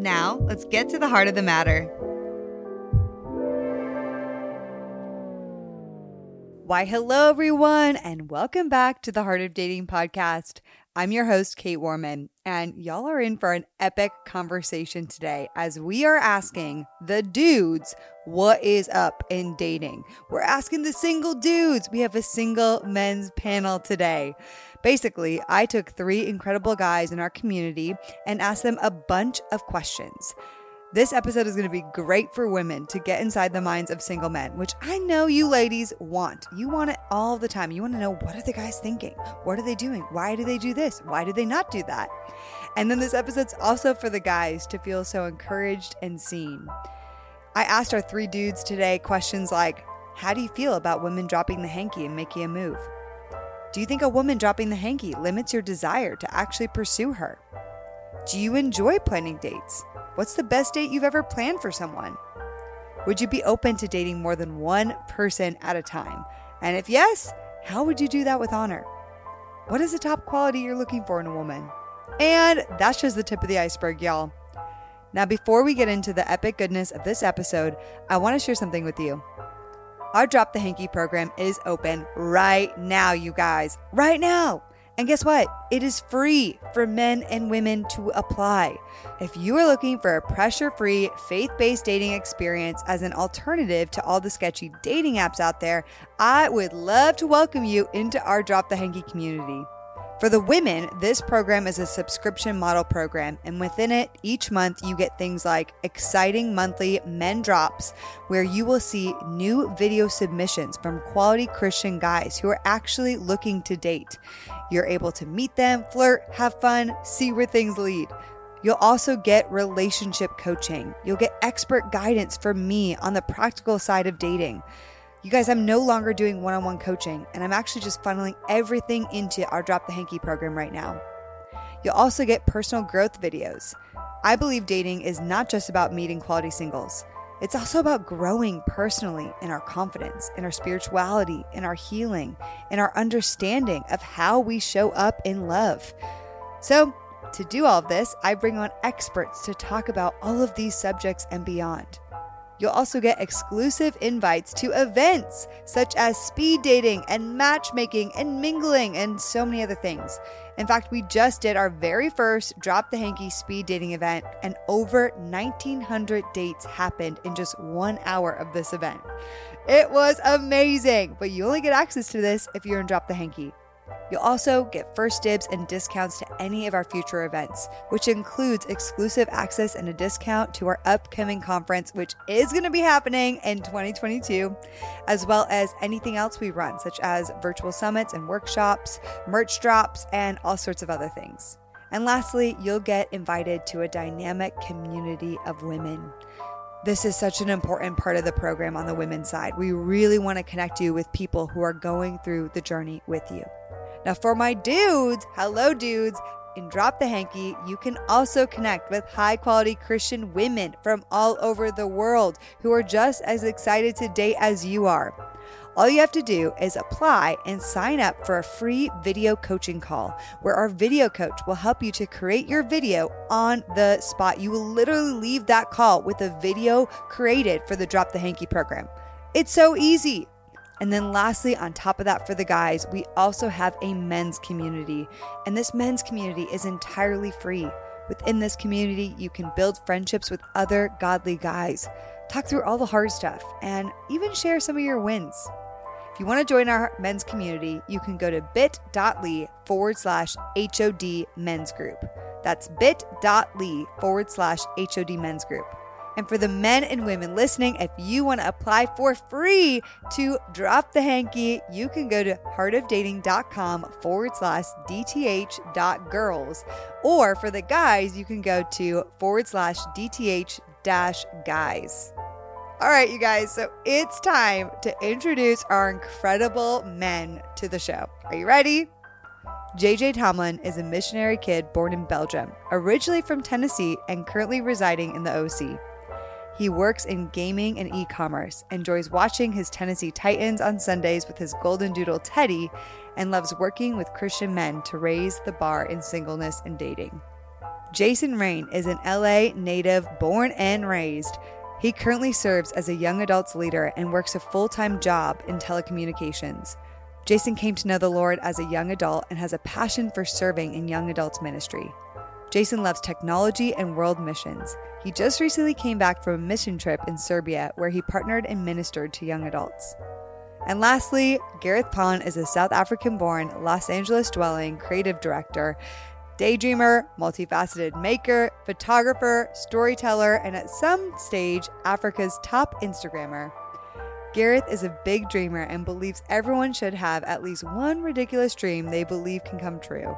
Now, let's get to the heart of the matter. Why, hello, everyone, and welcome back to the Heart of Dating podcast. I'm your host, Kait Warman, and y'all are in for an epic conversation today as we are asking the dudes what is up in dating. We're asking the single dudes. We have a single men's panel today. Basically, I took three incredible guys in our community and asked them a bunch of questions. This episode is going to be great for women to get inside the minds of single men, which I know you ladies want. You want it all the time. You want to know what are the guys thinking? What are they doing? Why do they do this? Why do they not do that? And then this episode's also for the guys to feel so encouraged and seen. I asked our three dudes today questions like How do you feel about women dropping the hanky and making a move? Do you think a woman dropping the hanky limits your desire to actually pursue her? Do you enjoy planning dates? What's the best date you've ever planned for someone? Would you be open to dating more than one person at a time? And if yes, how would you do that with honor? What is the top quality you're looking for in a woman? And that's just the tip of the iceberg, y'all. Now, before we get into the epic goodness of this episode, I want to share something with you. Our Drop the Hanky program is open right now, you guys. Right now. And guess what? It is free for men and women to apply. If you are looking for a pressure free, faith based dating experience as an alternative to all the sketchy dating apps out there, I would love to welcome you into our Drop the Hanky community. For the women, this program is a subscription model program, and within it, each month you get things like exciting monthly men drops, where you will see new video submissions from quality Christian guys who are actually looking to date. You're able to meet them, flirt, have fun, see where things lead. You'll also get relationship coaching. You'll get expert guidance from me on the practical side of dating. You guys, I'm no longer doing one on one coaching, and I'm actually just funneling everything into our Drop the Hanky program right now. You'll also get personal growth videos. I believe dating is not just about meeting quality singles, it's also about growing personally in our confidence, in our spirituality, in our healing, in our understanding of how we show up in love. So, to do all of this, I bring on experts to talk about all of these subjects and beyond. You'll also get exclusive invites to events such as speed dating and matchmaking and mingling and so many other things. In fact, we just did our very first Drop the Hanky speed dating event, and over 1,900 dates happened in just one hour of this event. It was amazing, but you only get access to this if you're in Drop the Hanky. You'll also get first dibs and discounts to any of our future events, which includes exclusive access and a discount to our upcoming conference, which is going to be happening in 2022, as well as anything else we run, such as virtual summits and workshops, merch drops, and all sorts of other things. And lastly, you'll get invited to a dynamic community of women. This is such an important part of the program on the women's side. We really want to connect you with people who are going through the journey with you. Now, for my dudes, hello, dudes. In Drop the Hanky, you can also connect with high quality Christian women from all over the world who are just as excited to date as you are. All you have to do is apply and sign up for a free video coaching call where our video coach will help you to create your video on the spot. You will literally leave that call with a video created for the Drop the Hanky program. It's so easy. And then, lastly, on top of that, for the guys, we also have a men's community. And this men's community is entirely free. Within this community, you can build friendships with other godly guys, talk through all the hard stuff, and even share some of your wins. If you want to join our men's community, you can go to bit.ly forward slash HOD men's group. That's bit.ly forward slash HOD men's group. And for the men and women listening, if you want to apply for free to drop the hanky, you can go to heartofdating.com forward slash DTH dot girls. Or for the guys, you can go to forward slash DTH dash guys. All right, you guys, so it's time to introduce our incredible men to the show. Are you ready? JJ Tomlin is a missionary kid born in Belgium, originally from Tennessee and currently residing in the OC. He works in gaming and e commerce, enjoys watching his Tennessee Titans on Sundays with his golden doodle Teddy, and loves working with Christian men to raise the bar in singleness and dating. Jason Raine is an LA native born and raised. He currently serves as a young adults leader and works a full time job in telecommunications. Jason came to know the Lord as a young adult and has a passion for serving in young adults ministry. Jason loves technology and world missions. He just recently came back from a mission trip in Serbia where he partnered and ministered to young adults. And lastly, Gareth Pon is a South African born, Los Angeles dwelling creative director, daydreamer, multifaceted maker, photographer, storyteller, and at some stage, Africa's top Instagrammer. Gareth is a big dreamer and believes everyone should have at least one ridiculous dream they believe can come true.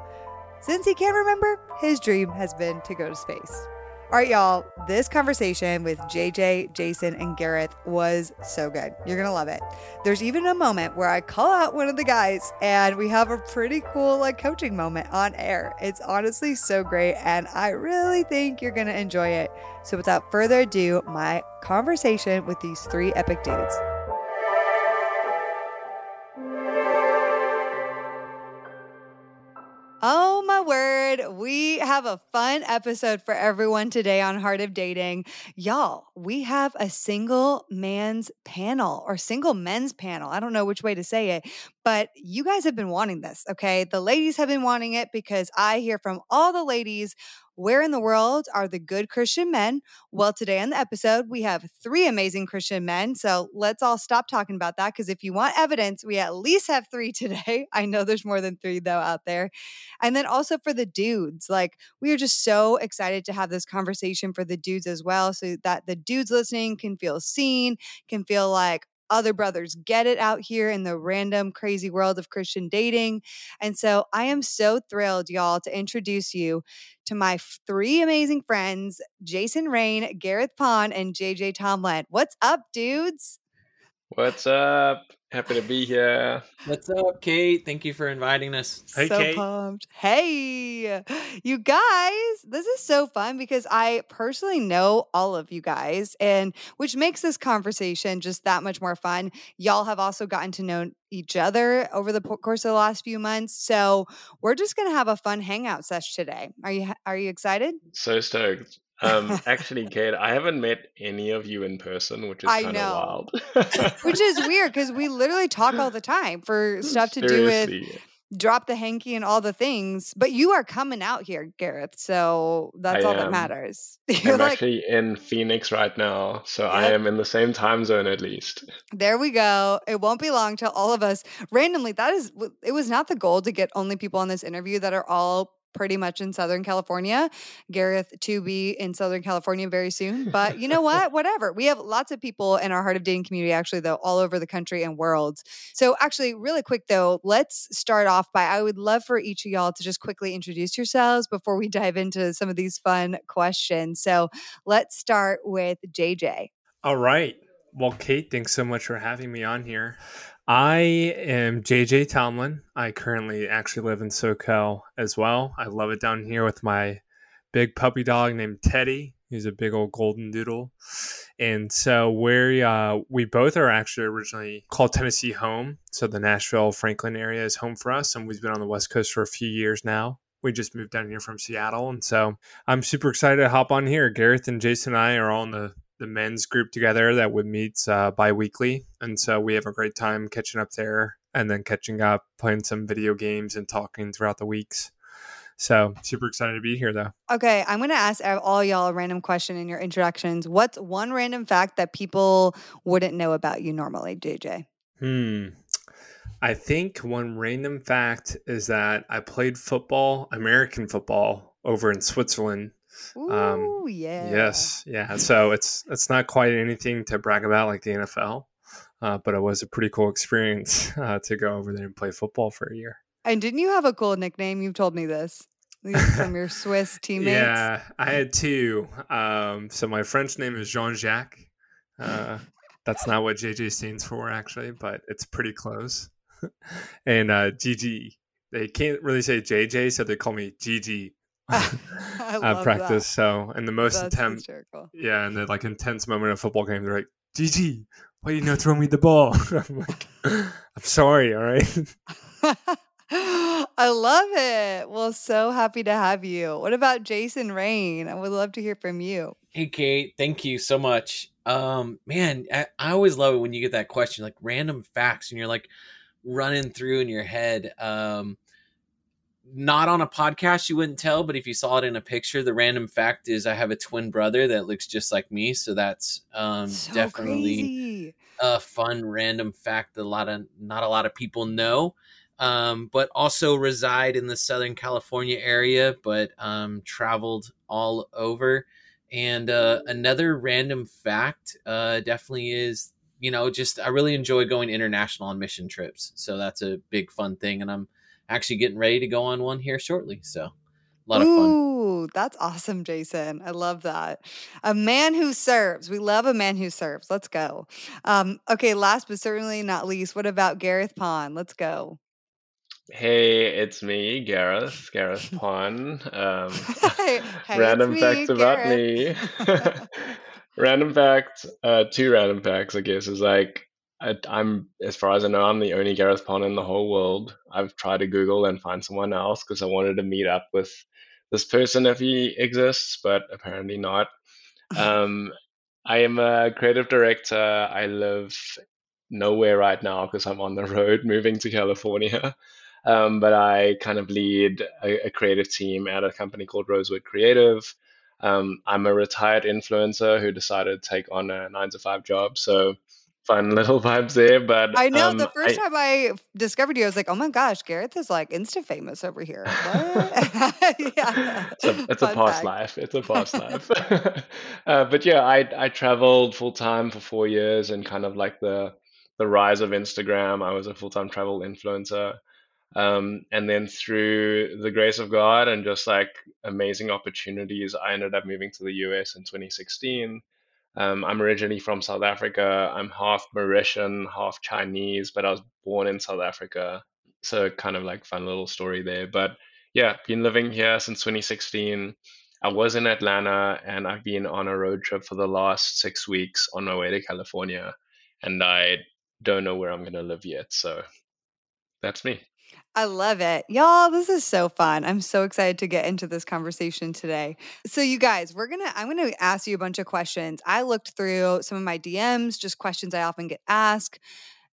Since he can't remember, his dream has been to go to space. All right, y'all, this conversation with JJ, Jason, and Gareth was so good. You're going to love it. There's even a moment where I call out one of the guys and we have a pretty cool like coaching moment on air. It's honestly so great and I really think you're going to enjoy it. So without further ado, my conversation with these three epic dudes. Oh my word. We have a fun episode for everyone today on Heart of Dating. Y'all, we have a single man's panel or single men's panel. I don't know which way to say it, but you guys have been wanting this, okay? The ladies have been wanting it because I hear from all the ladies where in the world are the good Christian men? Mm. Well, today on the episode, we have three amazing Christian men. So let's all stop talking about that because if you want evidence, we at least have three today. I know there's more than three, though, out there. And then also for the dudes, like we are just so excited to have this conversation for the dudes as well so that the dudes listening can feel seen, can feel like, other brothers get it out here in the random crazy world of Christian dating. And so I am so thrilled, y'all, to introduce you to my three amazing friends, Jason Raine, Gareth Pon, and JJ Tomlin. What's up, dudes? What's up? Happy to be here. What's up, Kait? Thank you for inviting us. Hey, so Kait. pumped. Hey, you guys, this is so fun because I personally know all of you guys, and which makes this conversation just that much more fun. Y'all have also gotten to know each other over the course of the last few months, so we're just gonna have a fun hangout sesh today. Are you Are you excited? So stoked. Um, actually, Kait, I haven't met any of you in person, which is kind of wild. which is weird because we literally talk all the time for stuff to Seriously. do with drop the hanky and all the things. But you are coming out here, Gareth. So that's I all am. that matters. I'm like, actually in Phoenix right now. So yep. I am in the same time zone at least. There we go. It won't be long till all of us randomly. That is, it was not the goal to get only people on this interview that are all pretty much in Southern California. Gareth to be in Southern California very soon. But you know what? Whatever. We have lots of people in our Heart of Dating community, actually, though, all over the country and world. So, actually, really quick, though, let's start off by I would love for each of y'all to just quickly introduce yourselves before we dive into some of these fun questions. So, let's start with JJ. All right. Well, Kait, thanks so much for having me on here. I am JJ Tomlin. I currently actually live in SoCal as well. I love it down here with my big puppy dog named Teddy. He's a big old golden doodle. And so we uh, we both are actually originally called Tennessee home. So the Nashville Franklin area is home for us, and we've been on the West Coast for a few years now. We just moved down here from Seattle, and so I'm super excited to hop on here. Gareth and Jason and I are all in the the men's group together that would meet uh, bi-weekly. And so we have a great time catching up there and then catching up playing some video games and talking throughout the weeks. So super excited to be here though. Okay i'm going to ask all y'all a random question in your introductions. What's one random fact that people wouldn't know about you normally jj hmm. I think one random fact is that i played football american football over in switzerland Ooh, um, yeah. Yes, yeah. So it's it's not quite anything to brag about like the NFL, uh, but it was a pretty cool experience uh, to go over there and play football for a year. And didn't you have a cool nickname? You've told me this from your Swiss teammates. Yeah, I had two. Um, so my French name is Jean Jacques. Uh, that's not what JJ stands for, actually, but it's pretty close. and uh, GG. They can't really say JJ, so they call me GG. I practice. That. So, in the most intense, yeah, in the like intense moment of football game, they're like, "GG, why you not throw me the ball?" I'm like, "I'm sorry, all right." I love it. Well, so happy to have you. What about Jason Raine? I would love to hear from you. Hey, Kait. Thank you so much. Um, man, I, I always love it when you get that question, like random facts, and you're like running through in your head. Um, not on a podcast, you wouldn't tell, but if you saw it in a picture, the random fact is I have a twin brother that looks just like me. So that's um, so definitely crazy. a fun random fact that a lot of not a lot of people know. Um, but also reside in the Southern California area, but um, traveled all over. And uh, another random fact uh, definitely is, you know, just I really enjoy going international on mission trips. So that's a big fun thing. And I'm actually getting ready to go on one here shortly. So a lot of fun. Ooh, that's awesome, Jason. I love that. A man who serves. We love a man who serves. Let's go. Um, okay, last but certainly not least, what about Gareth Pon? Let's go. Hey, it's me, Gareth, Gareth Pon. Um, hey, hey, random facts about me. random fact, uh, two random facts, I guess, is like I, am as far as I know, I'm the only Gareth Pon in the whole world. I've tried to Google and find someone else because I wanted to meet up with this person if he exists, but apparently not. Um, I am a creative director. I live nowhere right now because I'm on the road moving to California. Um, but I kind of lead a, a, creative team at a company called Rosewood Creative. Um, I'm a retired influencer who decided to take on a nine to five job. So fun little vibes there. But I know um, the first I, time I discovered you, I was like, oh my gosh, Gareth is like insta famous over here. yeah. It's a, it's a past fact. life. It's a past life. uh, but yeah, I, I traveled full time for four years and kind of like the, the rise of Instagram. I was a full time travel influencer. Um, and then through the grace of God and just like amazing opportunities, I ended up moving to the US in 2016. Um, I'm originally from South Africa. I'm half Mauritian, half Chinese, but I was born in South Africa. So kind of like fun little story there. But yeah, been living here since 2016. I was in Atlanta and I've been on a road trip for the last six weeks on my way to California. And I don't know where I'm going to live yet. So that's me. I love it. Y'all, this is so fun. I'm so excited to get into this conversation today. So, you guys, we're going to, I'm going to ask you a bunch of questions. I looked through some of my DMs, just questions I often get asked,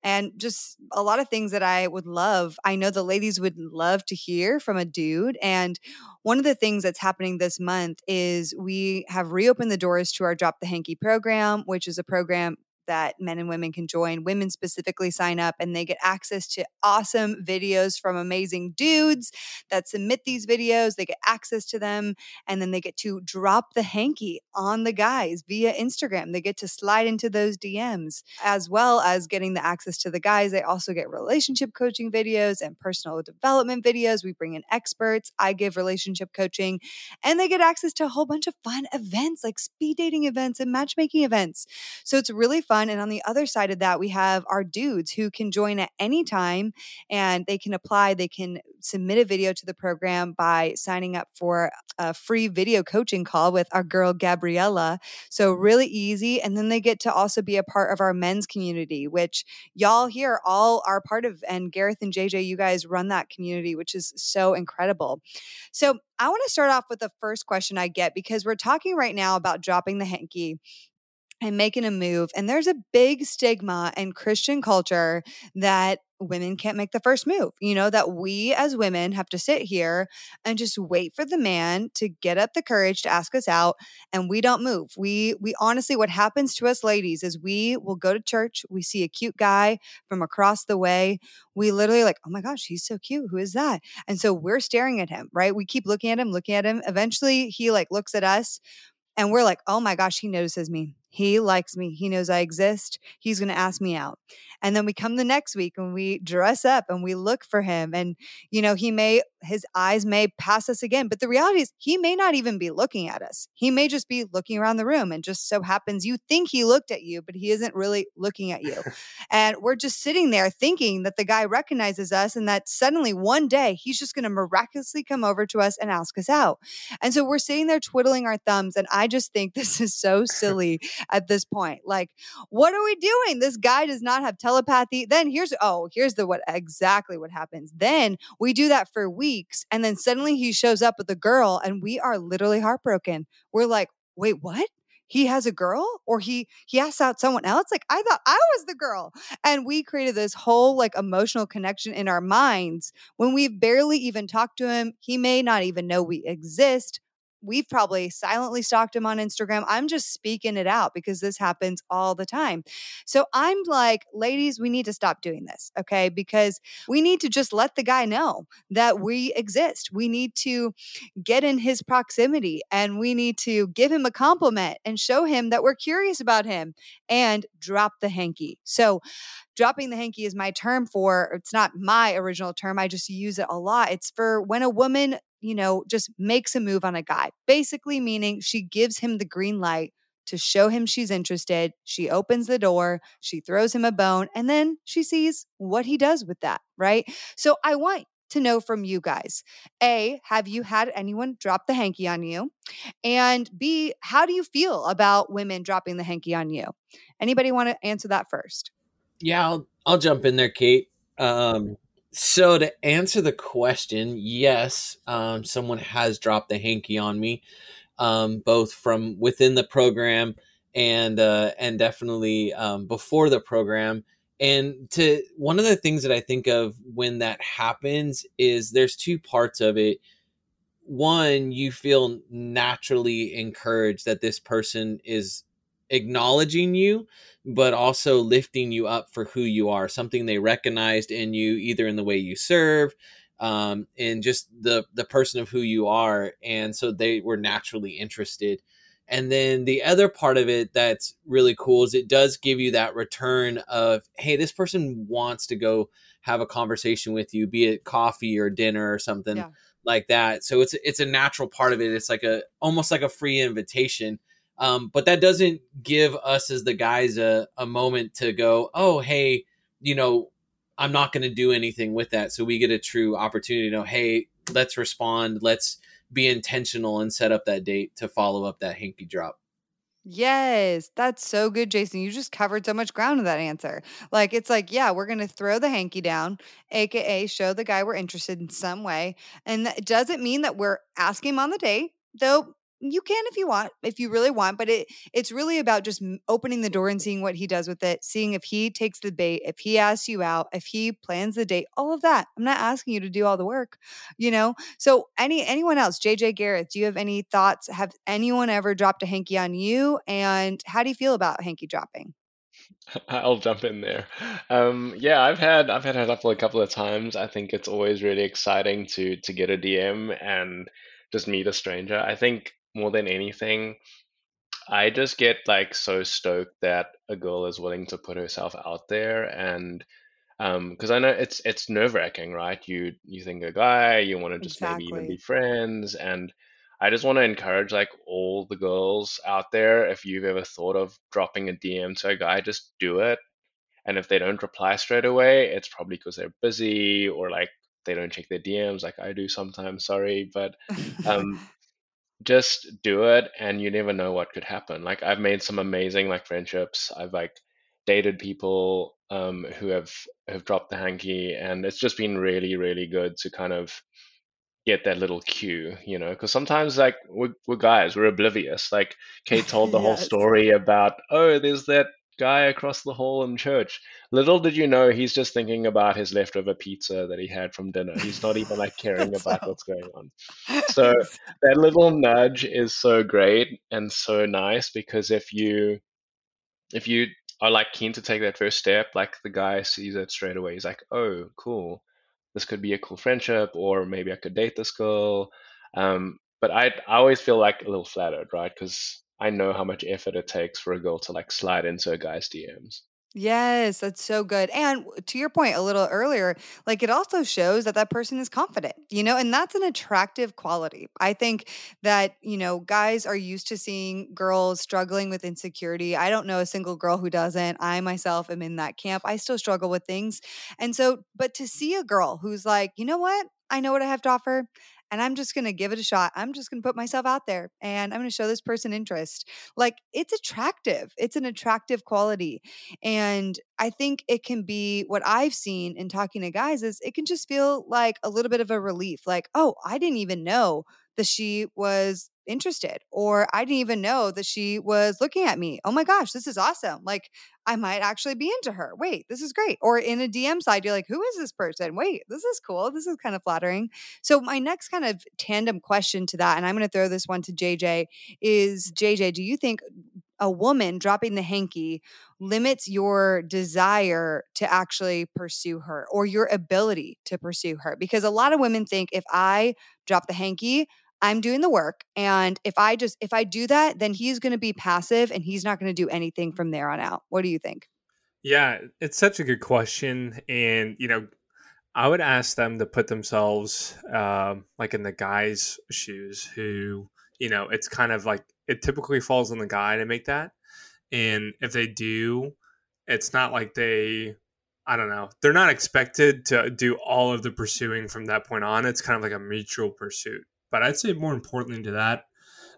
and just a lot of things that I would love. I know the ladies would love to hear from a dude. And one of the things that's happening this month is we have reopened the doors to our Drop the Hanky program, which is a program that men and women can join. Women specifically sign up and they get access to awesome videos from amazing dudes that submit these videos. They get access to them and then they get to drop the hanky on the guys via Instagram. They get to slide into those DMs as well as getting the access to the guys. They also get relationship coaching videos and personal development videos. We bring in experts. I give relationship coaching and they get access to a whole bunch of fun events like speed dating events and matchmaking events. So it's really fun fun. And on the other side of that, we have our dudes who can join at any time and they can apply. They can submit a video to the program by signing up for a free video coaching call with our girl, Gabriella. So, really easy. And then they get to also be a part of our men's community, which y'all here all are part of. And Gareth and JJ, you guys run that community, which is so incredible. So, I want to start off with the first question I get because we're talking right now about dropping the hanky and making a move. And there's a big stigma in Christian culture that women can't make the first move. You know, that we as women have to sit here and just wait for the man to get up the courage to ask us out and we don't move. We we honestly what happens to us ladies is we will go to church, we see a cute guy from across the way, we literally like, "Oh my gosh, he's so cute. Who is that?" And so we're staring at him, right? We keep looking at him, looking at him. Eventually he like looks at us and we're like, "Oh my gosh, he notices me." He likes me. He knows I exist. He's going to ask me out. And then we come the next week and we dress up and we look for him. And, you know, he may, his eyes may pass us again. But the reality is, he may not even be looking at us. He may just be looking around the room and just so happens you think he looked at you, but he isn't really looking at you. and we're just sitting there thinking that the guy recognizes us and that suddenly one day he's just going to miraculously come over to us and ask us out. And so we're sitting there twiddling our thumbs. And I just think this is so silly at this point. Like, what are we doing? This guy does not have telepathy. Then here's oh, here's the what exactly what happens. Then we do that for weeks, and then suddenly he shows up with a girl, and we are literally heartbroken. We're like, wait, what? he has a girl or he he asks out someone else like i thought i was the girl and we created this whole like emotional connection in our minds when we've barely even talked to him he may not even know we exist we've probably silently stalked him on Instagram. I'm just speaking it out because this happens all the time. So I'm like, ladies, we need to stop doing this, okay? Because we need to just let the guy know that we exist. We need to get in his proximity and we need to give him a compliment and show him that we're curious about him and drop the hanky. So dropping the hanky is my term for it's not my original term i just use it a lot it's for when a woman you know, just makes a move on a guy, basically meaning she gives him the green light to show him she's interested. She opens the door, she throws him a bone, and then she sees what he does with that, right? So I want to know from you guys A, have you had anyone drop the hanky on you? And B, how do you feel about women dropping the hanky on you? Anybody want to answer that first? Yeah, I'll, I'll jump in there, Kait. Um, so to answer the question, yes, um, someone has dropped the hanky on me, um, both from within the program and uh, and definitely um, before the program. And to one of the things that I think of when that happens is there's two parts of it. One, you feel naturally encouraged that this person is acknowledging you but also lifting you up for who you are something they recognized in you either in the way you serve um, and just the the person of who you are and so they were naturally interested. And then the other part of it that's really cool is it does give you that return of hey this person wants to go have a conversation with you be it coffee or dinner or something yeah. like that. So it's it's a natural part of it. It's like a almost like a free invitation um, but that doesn't give us as the guys a, a moment to go, oh, hey, you know, I'm not going to do anything with that. So we get a true opportunity to know, hey, let's respond. Let's be intentional and set up that date to follow up that hanky drop. Yes, that's so good, Jason. You just covered so much ground in that answer. Like, it's like, yeah, we're going to throw the hanky down, AKA show the guy we're interested in some way. And doesn't mean that we're asking him on the date, though you can if you want if you really want but it it's really about just opening the door and seeing what he does with it seeing if he takes the bait if he asks you out if he plans the date all of that i'm not asking you to do all the work you know so any anyone else jj gareth do you have any thoughts have anyone ever dropped a hanky on you and how do you feel about hanky dropping I'll jump in there. Um, yeah, I've had I've had it up a couple of times. I think it's always really exciting to to get a DM and just meet a stranger. I think more than anything, I just get like so stoked that a girl is willing to put herself out there and because um, I know it's it's nerve wracking, right? You you think a guy, you want to just maybe even be friends, and I just want to encourage like all the girls out there. If you've ever thought of dropping a DM to a guy, just do it. And if they don't reply straight away, it's probably because they're busy or like they don't check their DMs, like I do sometimes. Sorry, but um, just do it and you never know what could happen. Like i've made some amazing like friendships. I've like dated people um, who have have dropped the hanky and it's just been really really good to kind of get that little cue, you know, because sometimes like we're, we're guys, we're oblivious. Like Kait told the whole story about, oh, there's that guy across the hall in church. Little did you know he's just thinking about his leftover pizza that he had from dinner. He's not even like caring about what's going on. So that little nudge is so great and so nice because if you if you are like keen to take that first step, like the guy sees it straight away. He's like, "Oh, cool. This could be a cool friendship, or maybe I could date this girl." Um, but I I always feel like a little flattered, right? Because I know how much effort it takes for a girl to like slide into a guy's DMs. Yes, that's so good. And to your point a little earlier, like it also shows that that person is confident, you know, and that's an attractive quality. I think that, you know, guys are used to seeing girls struggling with insecurity. I don't know a single girl who doesn't. I myself am in that camp. I still struggle with things. And so, but to see a girl who's like, you know what? I know what I have to offer and I'm just going to give it a shot. I'm just going to put myself out there and I'm going to show this person interest. Like it's attractive. It's an attractive quality. And I think it can be what I've seen in talking to guys is it can just feel like a little bit of a relief. Like, oh, I didn't even know that she was interested or I didn't even know that she was looking at me. Oh my gosh, this is awesome. Like I might actually be into her. Wait, this is great. Or in a DM side, you're like, who is this person? Wait, this is cool. This is kind of flattering. So, my next kind of tandem question to that, and I'm going to throw this one to JJ, is JJ, do you think a woman dropping the hanky limits your desire to actually pursue her or your ability to pursue her? Because a lot of women think if I drop the hanky, I'm doing the work. And if I just, if I do that, then he's going to be passive and he's not going to do anything from there on out. What do you think? Yeah, it's such a good question. And, you know, I would ask them to put themselves um, like in the guy's shoes who, you know, it's kind of like it typically falls on the guy to make that. And if they do, it's not like they, I don't know, they're not expected to do all of the pursuing from that point on. It's kind of like a mutual pursuit. But I'd say more importantly to that,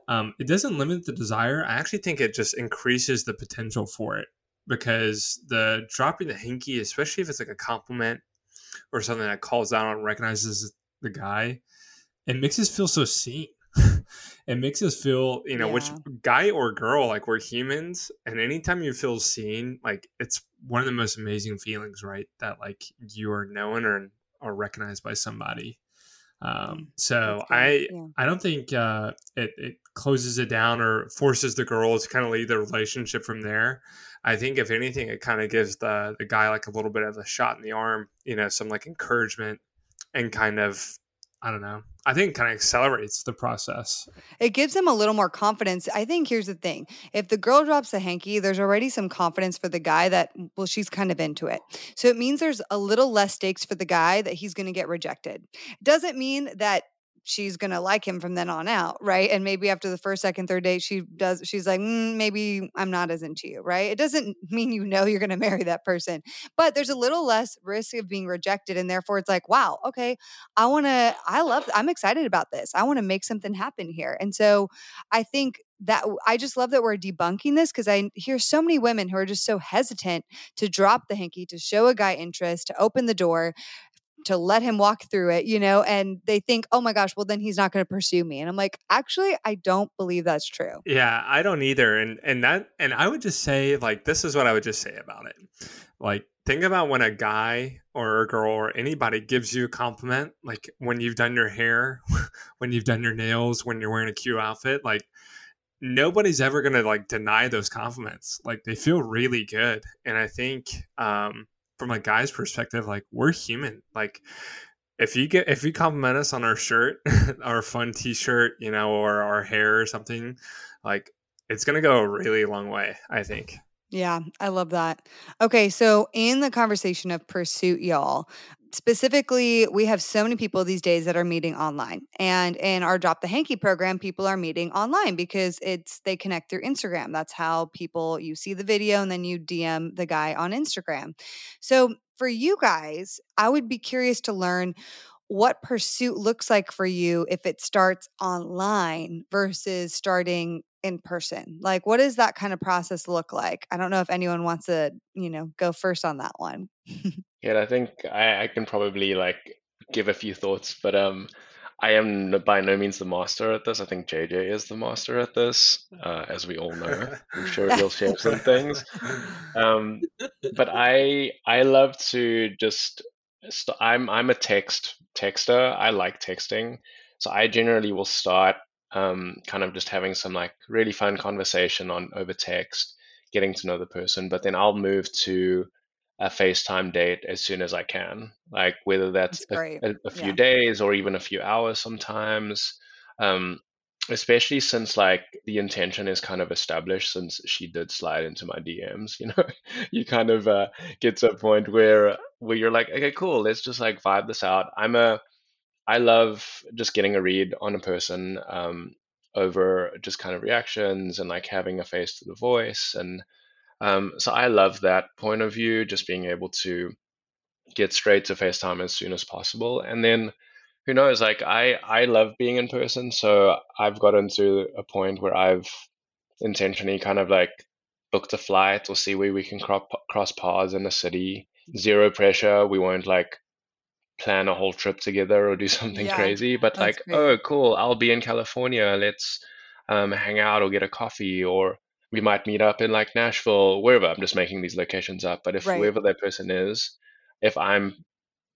um, it doesn't limit the desire. I actually think it just increases the potential for it because the dropping the hanky, especially if it's like a compliment or something that calls out and recognizes the guy, it makes us feel so seen. it makes us feel, you know, yeah. which guy or girl, like we're humans, and anytime you feel seen, like it's one of the most amazing feelings, right? That like you are known or or recognized by somebody. Um, so I yeah. I don't think uh, it, it closes it down or forces the girl to kind of lead the relationship from there. I think if anything, it kind of gives the the guy like a little bit of a shot in the arm, you know, some like encouragement and kind of I don't know. I think kind of accelerates the process. It gives them a little more confidence. I think here's the thing. If the girl drops a hanky, there's already some confidence for the guy that, well, she's kind of into it. So it means there's a little less stakes for the guy that he's going to get rejected. Doesn't mean that she's gonna like him from then on out, right? And maybe after the first, second, third date, she does. She's like, mm, maybe I'm not as into you, right? It doesn't mean you know you're gonna marry that person, but there's a little less risk of being rejected, and therefore it's like, wow, okay, I want to. I love. I'm excited about this. I want to make something happen here, and so I think that I just love that we're debunking this because I hear so many women who are just so hesitant to drop the hanky, to show a guy interest, to open the door, to let him walk through it, you know, and they think, oh my gosh, well, then he's not going to pursue me. And I'm like, actually, I don't believe that's true. Yeah, I don't either. And, and that, and I would just say, like, this is what I would just say about it. Like, think about when a guy or a girl or anybody gives you a compliment, like when you've done your hair, when you've done your nails, when you're wearing a cute outfit, like, nobody's ever going to like deny those compliments like they feel really good and i think um from a guy's perspective, like we're human. Like if you get if you compliment us on our shirt, our fun T-shirt, you know, or our hair or something, like it's gonna go a really long way. I think. Yeah, I love that. Okay, so in the conversation of pursuit, y'all, specifically, we have so many people these days that are meeting online. And in our Drop the Hanky program, people are meeting online because it's they connect through Instagram. That's how people you see the video and then you DM the guy on Instagram. So for you guys, I would be curious to learn what pursuit looks like for you if it starts online versus starting in person. Like what does that kind of process look like? I don't know if anyone wants to, you know, go first on that one. Yeah, I think I, I can probably like give a few thoughts, but um, I am by no means the master at this. I think JJ is the master at this, uh, as we all know. I'm sure he'll share some things. Um, but I I love to just st- I'm I'm a text texter. I like texting, so I generally will start um, kind of just having some like really fun conversation on over text, getting to know the person. But then I'll move to a FaceTime date as soon as I can, like whether that's, that's a, a, few yeah. days or even a few hours sometimes. Um, especially since like the intention is kind of established since she did slide into my DMs, you know, you kind of uh, get to a point where where you're like, okay, cool, let's just like vibe this out. I'm a I love just getting a read on a person um, over just kind of reactions and like having a face to the voice and um, so I love that point of view, just being able to get straight to FaceTime as soon as possible. And then who knows, like I, I love being in person. So I've gotten to a point where I've intentionally kind of like booked a flight or see where we can crop, cross paths in the city. Zero pressure. We won't like plan a whole trip together or do something yeah, crazy, but like, great. oh, cool, I'll be in California. Let's um, hang out or get a coffee or we might meet up in like Nashville, wherever. I'm just making these locations up. But if right. whoever that person is, if I'm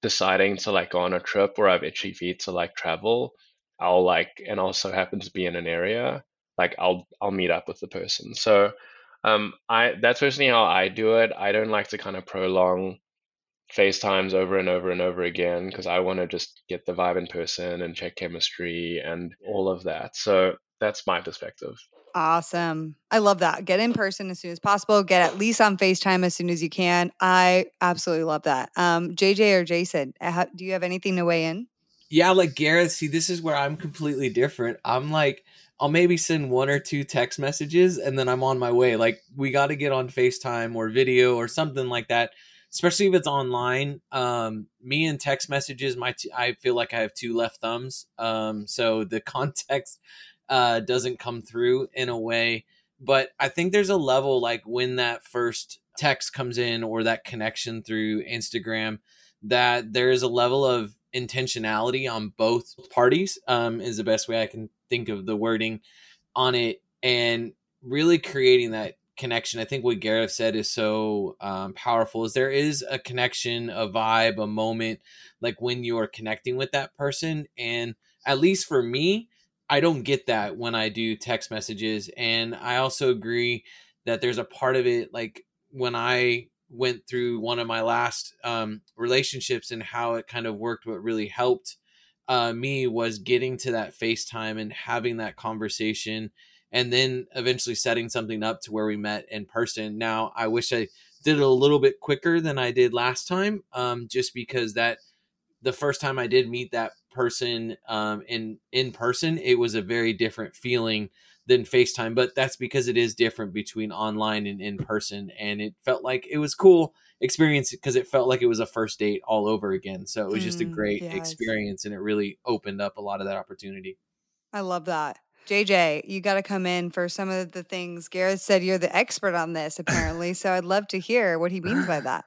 deciding to like go on a trip or I've itchy feet to like travel, I'll like and also happen to be in an area, like I'll I'll meet up with the person. So um I that's personally how I do it. I don't like to kind of prolong FaceTimes over and over and over again because I want to just get the vibe in person and check chemistry and all of that. So that's my perspective. Awesome. I love that. Get in person as soon as possible. Get at least on FaceTime as soon as you can. I absolutely love that. Um, JJ or Jason, uh, do you have anything to weigh in? Yeah, like Gareth, see, this is where I'm completely different. I'm like, I'll maybe send one or two text messages and then I'm on my way. Like, we got to get on FaceTime or video or something like that, especially if it's online. Um, me and text messages, my t- I feel like I have two left thumbs. Um, so the context uh, doesn't come through in a way. But I think there's a level like when that first text comes in or that connection through Instagram that there is a level of intentionality on both parties um, is the best way I can think of the wording on it and really creating that connection. I think what Gareth said is so um, powerful is there is a connection, a vibe, a moment like when you're connecting with that person. And at least for me, I don't get that when I do text messages. And I also agree that there's a part of it, like when I went through one of my last um, relationships and how it kind of worked, what really helped uh, me was getting to that FaceTime and having that conversation and then eventually setting something up to where we met in person. Now, I wish I did it a little bit quicker than I did last time, um, just because that the first time I did meet that person um, in in person, it was a very different feeling than FaceTime. But that's because it is different between online and in person, and it felt like it was cool experience because it felt like it was a first date all over again. So it was just a mm, great yes. experience, and it really opened up a lot of that opportunity. I love that. JJ, you got to come in for some of the things. Gareth said you're the expert on this, apparently. so I'd love to hear what he means by that.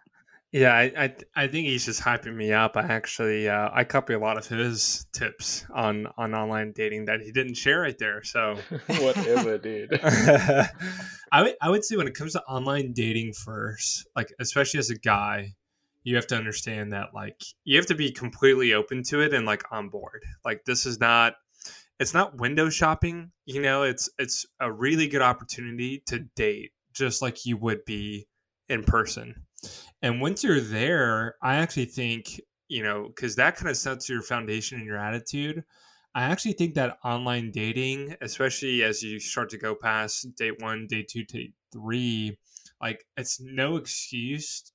Yeah, I, I, I think he's just hyping me up. I actually uh, I copy a lot of his tips on on online dating that he didn't share right there. So whatever, dude. I would I would say when it comes to online dating first, like especially as a guy, you have to understand that like you have to be completely open to it and like on board. Like this is not it's not window shopping, you know, it's it's a really good opportunity to date just like you would be in person and once you're there, I actually think, you know, because that kind of sets your foundation and your attitude. I actually think that online dating, especially as you start to go past date one, date two, date three, like it's no excuse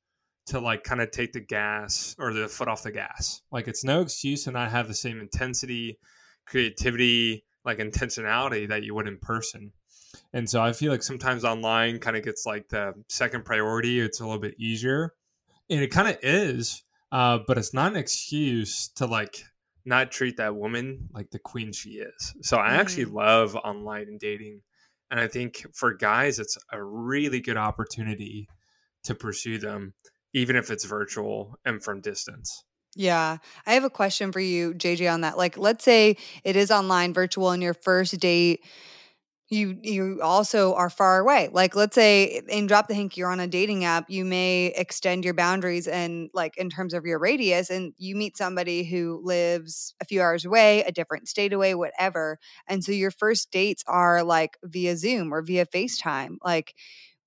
to like kind of take the gas or the foot off the gas. Like it's no excuse to not have the same intensity, creativity, like intentionality that you would in person. And so I feel like sometimes online kind of gets like the second priority. It's a little bit easier. And it kind of is, uh, but it's not an excuse to like not treat that woman like the queen she is. So I actually mm. love online and dating. And I think for guys, it's a really good opportunity to pursue them, even if it's virtual and from distance. Yeah. I have a question for you, JJ, on that. Like, let's say it is online, virtual, and your first date you you also are far away. Like let's say in Drop the Hanky, you're on a dating app, you may extend your boundaries and like in terms of your radius, and you meet somebody who lives a few hours away, a different state away, whatever. And so your first dates are like via Zoom or via FaceTime. Like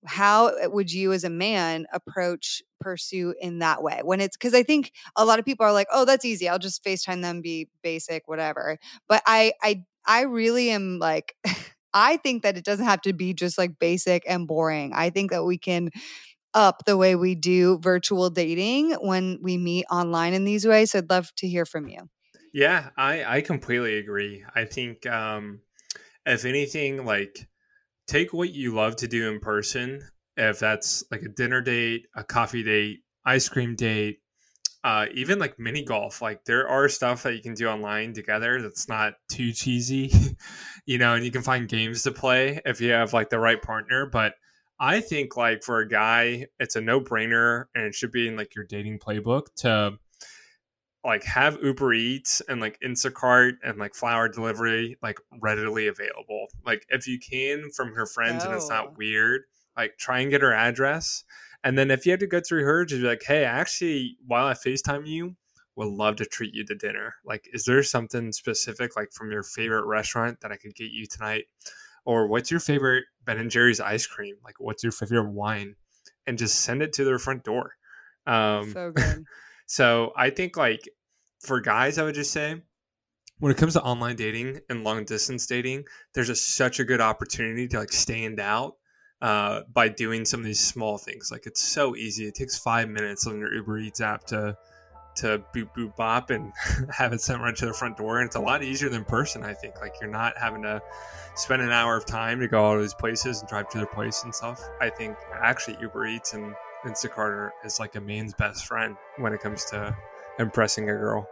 how uh, would you as a man approach pursue in that way when it's because i think a lot of people are like oh that's easy i'll just facetime them be basic whatever but i i i really am like I think that it doesn't have to be just like basic and boring. I think that we can up the way we do virtual dating when we meet online in these ways. So I'd love to hear from you. Yeah, I, I completely agree. I think, um, if anything, like take what you love to do in person, if that's like a dinner date, a coffee date, ice cream date, uh, even like mini golf like there are stuff that you can do online together that's not too cheesy you know and you can find games to play if you have like the right partner but i think like for a guy it's a no-brainer and it should be in like your dating playbook to like have uber eats and like instacart and like flower delivery like readily available like if you can from her friends oh. and it's not oh. weird like try and get her address and then if you had to go through her, just be like, hey, actually, while I FaceTime you, would love to treat you to dinner. Like, is there something specific, like from your favorite restaurant that I could get you tonight? Or what's your favorite Ben and Jerry's ice cream? Like, what's your favorite wine? And just send it to their front door. Um, so good. so I think, like, for guys, I would just say, when it comes to online dating and long distance dating, there's just such a good opportunity to like stand out uh, by doing some of these small things. Like it's so easy. It takes five minutes on your Uber Eats app to to boop boop bop and have it sent right to the front door. And it's a lot easier than person. I think like you're not having to spend an hour of time to go all these places and drive to their place and stuff. I think actually Uber Eats and Instacart is like a man's best friend when it comes to impressing a girl.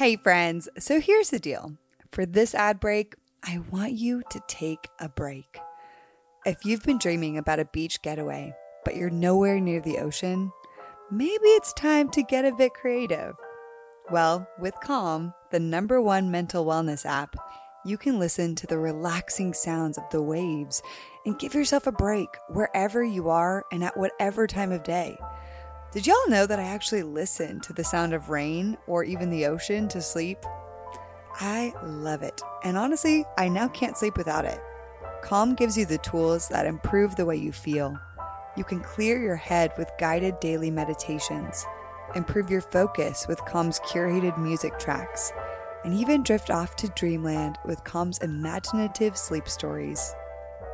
Hey, friends. So here's the deal for this ad break, I want you to take a break. If you've been dreaming about a beach getaway, but you're nowhere near the ocean, maybe it's time to get a bit creative. Well, with Calm, the number one mental wellness app, you can listen to the relaxing sounds of the waves and give yourself a break wherever you are and at whatever time of day. Did y'all know that I actually listen to the sound of rain or even the ocean to sleep? I love it. And honestly, I now can't sleep without it. Calm gives you the tools that improve the way you feel. You can clear your head with guided daily meditations, improve your focus with Calm's curated music tracks, and even drift off to dreamland with Calm's imaginative sleep stories.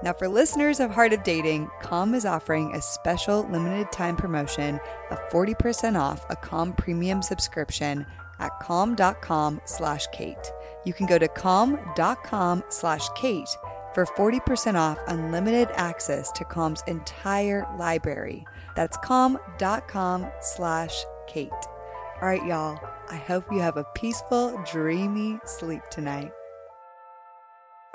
Now, for listeners of Heart of Dating, Calm is offering a special limited time promotion of 40% off a Calm premium subscription at calm.com slash Kait. You can go to calm.com slash Kait for 40% off unlimited access to Calm's entire library. That's calm.com slash Kait. All right, y'all, I hope you have a peaceful, dreamy sleep tonight.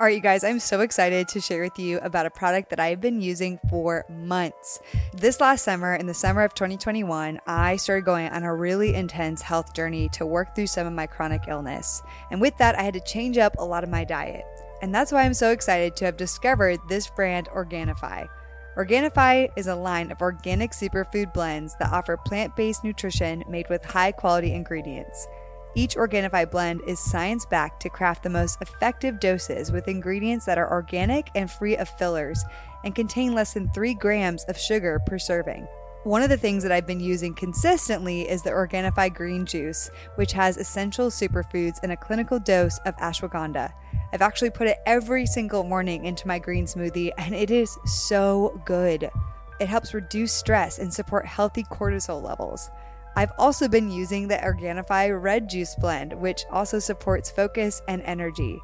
All right, you guys, I'm so excited to share with you about a product that I've been using for months. This last summer, in the summer of 2021, I started going on a really intense health journey to work through some of my chronic illness. And with that, I had to change up a lot of my diet. And that's why I'm so excited to have discovered this brand, Organifi. Organifi is a line of organic superfood blends that offer plant based nutrition made with high quality ingredients. Each Organifi blend is science backed to craft the most effective doses with ingredients that are organic and free of fillers and contain less than 3 grams of sugar per serving. One of the things that I've been using consistently is the Organifi green juice, which has essential superfoods and a clinical dose of ashwagandha. I've actually put it every single morning into my green smoothie, and it is so good. It helps reduce stress and support healthy cortisol levels. I've also been using the Organifi Red Juice Blend, which also supports focus and energy.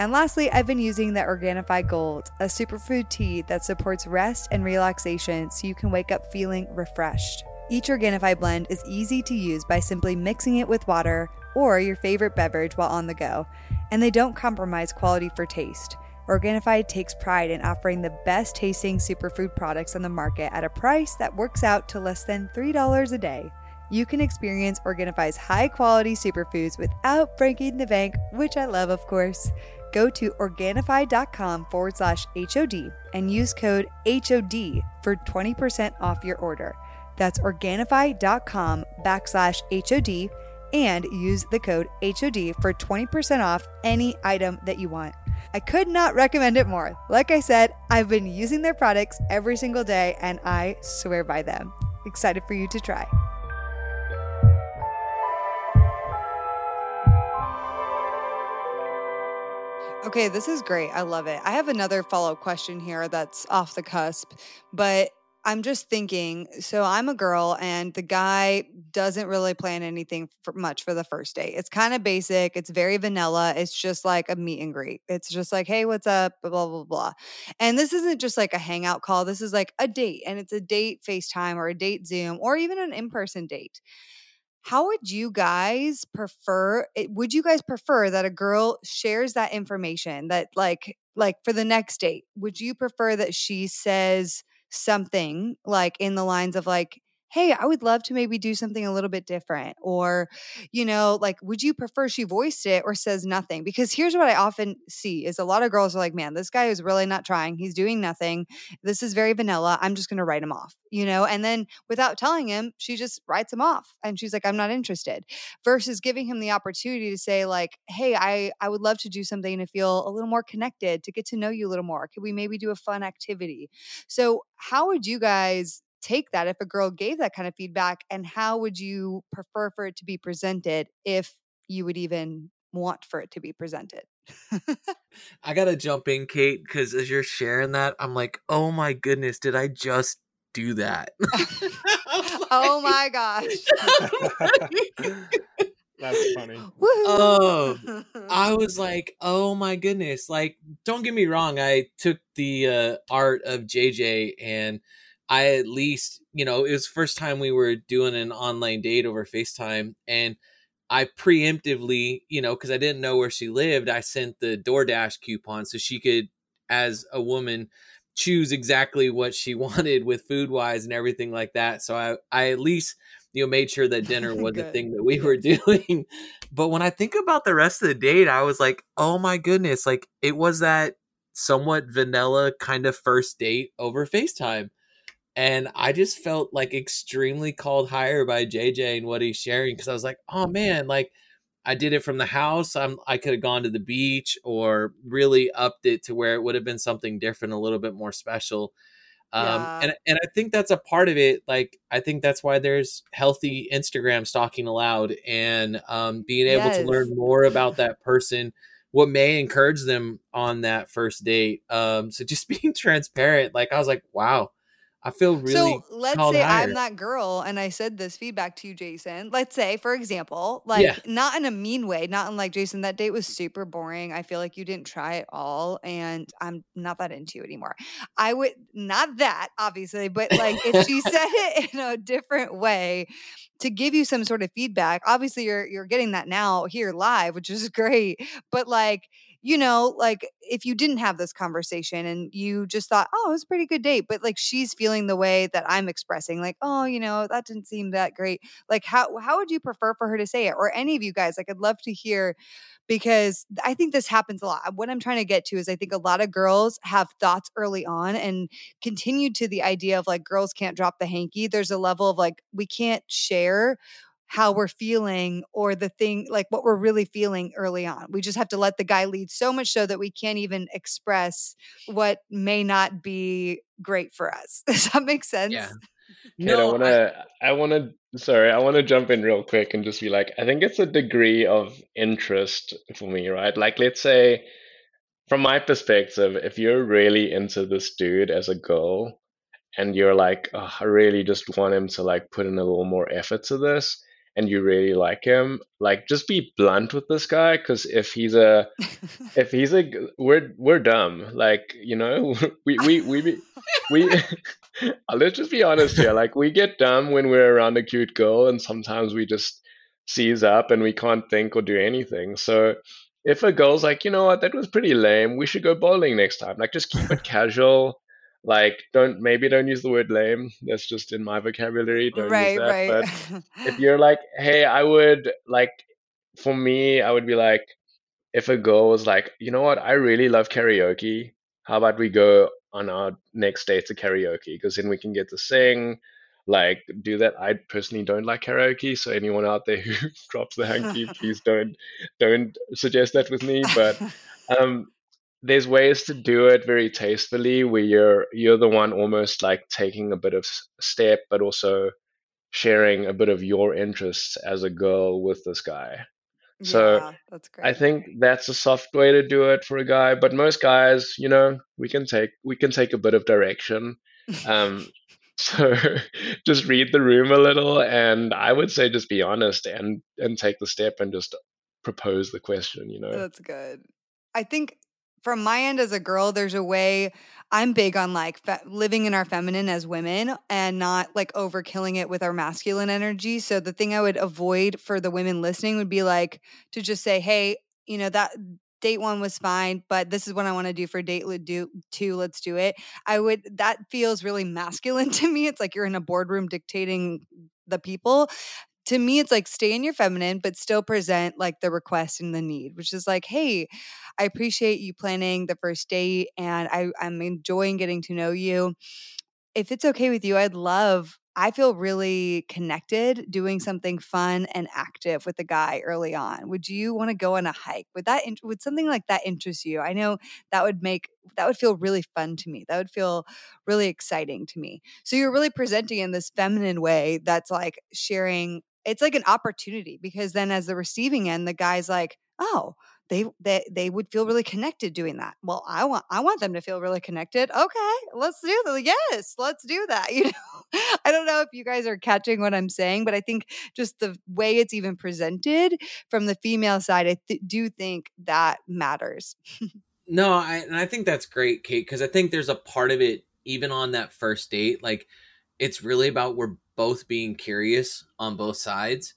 And lastly, I've been using the Organifi Gold, a superfood tea that supports rest and relaxation so you can wake up feeling refreshed. Each Organifi blend is easy to use by simply mixing it with water or your favorite beverage while on the go, and they don't compromise quality for taste. Organifi takes pride in offering the best tasting superfood products on the market at a price that works out to less than $3 a day. You can experience Organifi's high quality superfoods without breaking the bank, which I love, of course. Go to Organifi.com forward slash HOD and use code HOD for 20% off your order. That's Organifi.com backslash HOD and use the code HOD for 20% off any item that you want. I could not recommend it more. Like I said, I've been using their products every single day and I swear by them. Excited for you to try. Okay, this is great. I love it. I have another follow up question here that's off the cusp, but I'm just thinking. So I'm a girl, and the guy doesn't really plan anything for much for the first date. It's kind of basic. It's very vanilla. It's just like a meet and greet. It's just like, hey, what's up? Blah blah blah. And this isn't just like a hangout call. This is like a date, and it's a date FaceTime or a date Zoom or even an in person date. How would you guys prefer? Would you guys prefer that a girl shares that information that like like for the next date? Would you prefer that she says? something like in the lines of like hey, I would love to maybe do something a little bit different. Or, you know, like, would you prefer she voiced it or says nothing? Because here's what I often see is a lot of girls are like, man, this guy is really not trying. He's doing nothing. This is very vanilla. I'm just going to write him off, you know? And then without telling him, she just writes him off. And she's like, I'm not interested versus giving him the opportunity to say like, hey, I, I would love to do something to feel a little more connected, to get to know you a little more. Could we maybe do a fun activity? So how would you guys take that if a girl gave that kind of feedback and how would you prefer for it to be presented if you would even want for it to be presented i gotta jump in Kait because as you're sharing that i'm like oh my goodness did i just do that oh my gosh That's funny. Oh, I was like, oh my goodness. Like, don't get me wrong. I took the uh, art of JJ and I at least, you know, it was first time we were doing an online date over FaceTime and I preemptively, you know, because I didn't know where she lived, I sent the DoorDash coupon so she could, as a woman, choose exactly what she wanted with food wise and everything like that. So I, I at least, you know, made sure that dinner was the thing that we were doing. But when I think about the rest of the date, I was like, oh my goodness, like it was that somewhat vanilla kind of first date over FaceTime and I just felt like extremely called higher by JJ and what he's sharing because I was like, oh man, like I did it from the house. I'm I could have gone to the beach or really upped it to where it would have been something different, a little bit more special. Um, yeah. and and I think that's a part of it. Like I think that's why there's healthy Instagram stalking allowed and um, being able yes. to learn more about that person, what may encourage them on that first date. Um, so just being transparent. Like I was like, wow, I feel really. So let's say higher. I'm that girl and I said this feedback to you, Jason. Let's say, for example, like yeah. not in a mean way, not in like, Jason, that date was super boring. I feel like you didn't try at all and I'm not that into you anymore. I would, not that obviously, but like if she said it in a different way to give you some sort of feedback, obviously you're, you're getting that now here live, which is great. But like, you know, like if you didn't have this conversation and you just thought, oh, it was a pretty good date, but like she's feeling the way that I'm expressing, like, oh, you know, that didn't seem that great. Like, how how would you prefer for her to say it, or any of you guys? Like, I'd love to hear because I think this happens a lot. What I'm trying to get to is I think a lot of girls have thoughts early on and continue to the idea of like girls can't drop the hanky. There's a level of like we can't share how we're feeling or the thing like what we're really feeling early on. We just have to let the guy lead so much so that we can't even express what may not be great for us. Does that make sense? Yeah. No, I want to. I, I want to. Sorry, I want to jump in real quick and just be like, I think it's a degree of interest for me, right? Like, let's say, from my perspective, if you're really into this dude as a girl, and you're like, oh, I really just want him to like put in a little more effort to this, and you really like him, like just be blunt with this guy because if he's a if he's a we're we're dumb. Like you know we we we we. Uh, let's just be honest here. Like we get dumb when we're around a cute girl, and sometimes we just seize up and we can't think or do anything. So if a girl's like, you know what, that was pretty lame, we should go bowling next time. Like, just keep it casual. Like, don't maybe don't use the word lame. That's just in my vocabulary. Don't right, use that. right. But if you're like, hey, I would like, for me, I would be like, if a girl was like, you know what, I really love karaoke. How about we go on our next date to karaoke? Because then we can get to sing like do that. I personally don't like karaoke, so anyone out there who drops the hanky, please don't don't suggest that with me. But um, there's ways to do it very tastefully, where you're you're the one almost like taking a bit of step, but also sharing a bit of your interests as a girl with this guy. So yeah, that's great. I think that's a soft way to do it for a guy. But most guys, you know, we can take we can take a bit of direction. Um, so just read the room a little, and I would say just be honest and and take the step and just propose the question. You know, That's good. I think from my end as a girl, there's a way I'm big on like fe- living in our feminine as women and not like overkilling it with our masculine energy. So the thing I would avoid for the women listening would be like to just say, hey, you know, that date one was fine, but this is what I want to do for date do two. Let's do it. I would that feels really masculine to me. It's like you're in a boardroom dictating the people. To me, it's like stay in your feminine, but still present like the request and the need, which is like, hey, I appreciate you planning the first date and I, I'm enjoying getting to know you. If it's okay with you, I'd love I feel really connected doing something fun and active with a guy early on. Would you want to go on a hike? Would that would something like that interest you? I know that would make that would feel really fun to me. That would feel really exciting to me. So you're really presenting in this feminine way that's like sharing it's like an opportunity because then as the receiving end the guy's like, "Oh, they they they would feel really connected doing that. Well, I want I want them to feel really connected. Okay, let's do that. Yes, let's do that. You know, I don't know if you guys are catching what I'm saying, but I think just the way it's even presented from the female side, I th- do think that matters. No, I, and I think that's great, Kait, because I think there's a part of it, even on that first date, like it's really about we're both being curious on both sides